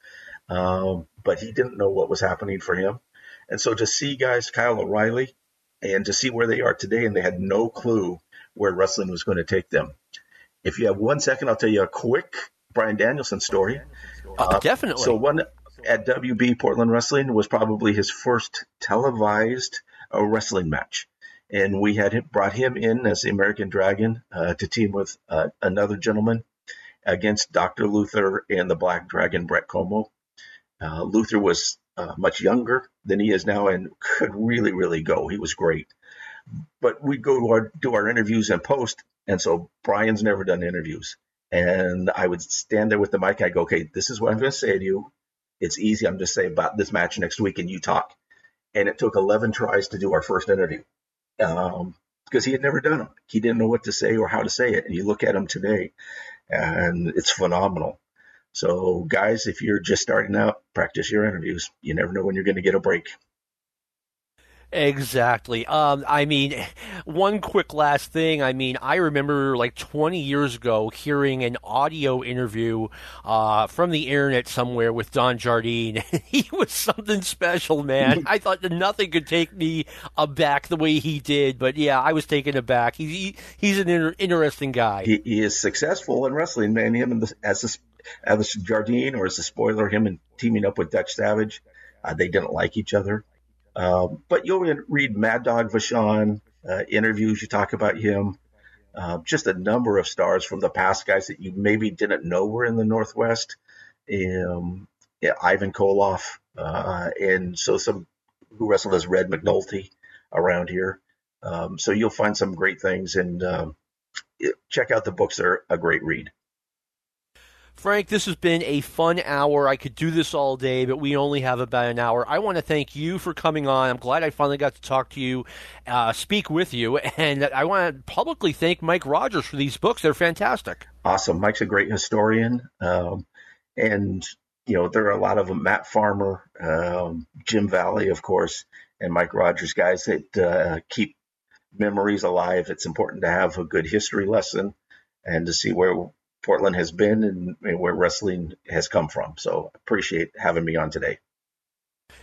um, but he didn't know what was happening for him. And so to see guys, Kyle O'Reilly, and to see where they are today, and they had no clue where wrestling was going to take them. If you have one second, I'll tell you a quick Bryan Danielson story. Uh, definitely. So one at WB Portland Wrestling was probably his first televised uh, wrestling match, and we had brought him in as the American Dragon uh, to team with uh, another gentleman against Dr. Luther and the Black Dragon Brett Como. Uh, Luther was uh, much younger than he is now and could really, really go. He was great. But we'd go to our do our interviews and post, and so Bryan's never done interviews. And I would stand there with the mic. I go, okay, this is what I'm going to say to you. It's easy. I'm just saying about this match next week, and you talk. And it took 11 tries to do our first interview um, because he had never done them. He didn't know what to say or how to say it. And you look at him today, and it's phenomenal. So, guys, if you're just starting out, practice your interviews. You never know when you're going to get a break. Exactly. Um, I mean, one quick last thing. I mean, I remember like 20 years ago hearing an audio interview uh, from the internet somewhere with Don Jardine. he was something special, man. I thought that nothing could take me aback the way he did, but yeah, I was taken aback. He, he he's an inter- interesting guy. He, he, is successful in wrestling, man. Him and the, as a, as a Jardine or as a spoiler, him and teaming up with Dutch Savage, uh, they didn't like each other. Um, but you'll read Mad Dog Vachon uh, interviews. You talk about him. Uh, just a number of stars from the past, guys that you maybe didn't know were in the Northwest. Um, yeah, Ivan Koloff, uh, and so some who wrestled as Red McNulty around here. Um, so you'll find some great things, and um, check out the books. They're a great read. Frank, this has been a fun hour. I could do this all day, but we only have about an hour. I want to thank you for coming on. I'm glad I finally got to talk to you, uh, speak with you, and I want to publicly thank Mike Rogers for these books. They're fantastic. Awesome. Mike's a great historian. Um, and, you know, there are a lot of them Matt Farmer, um, Jim Valley, of course, and Mike Rogers, guys that uh, keep memories alive. It's important to have a good history lesson and to see where Portland has been and, where wrestling has come from. So appreciate having me on today.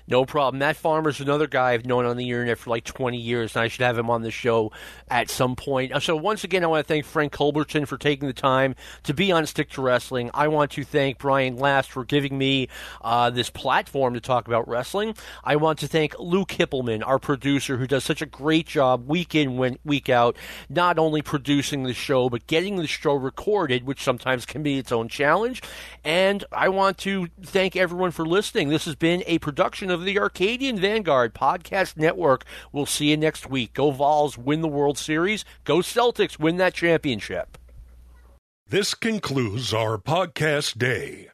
No problem. Matt Farmer's another guy I've known on the internet for like 20 years, and I should have him on the show at some point. So, once again, I want to thank Frank Culbertson for taking the time to be on Stick to Wrestling. I want to thank Brian Last for giving me uh, this platform to talk about wrestling. I want to thank Luke Hippelman, our producer, who does such a great job week in, week out, not only producing the show, but getting the show recorded, which sometimes can be its own challenge. And I want to thank everyone for listening. This has been a production of of the Arcadian Vanguard Podcast Network. We'll see you next week. Go Vols, win the World Series. Go Celtics, win that championship. This concludes our podcast day.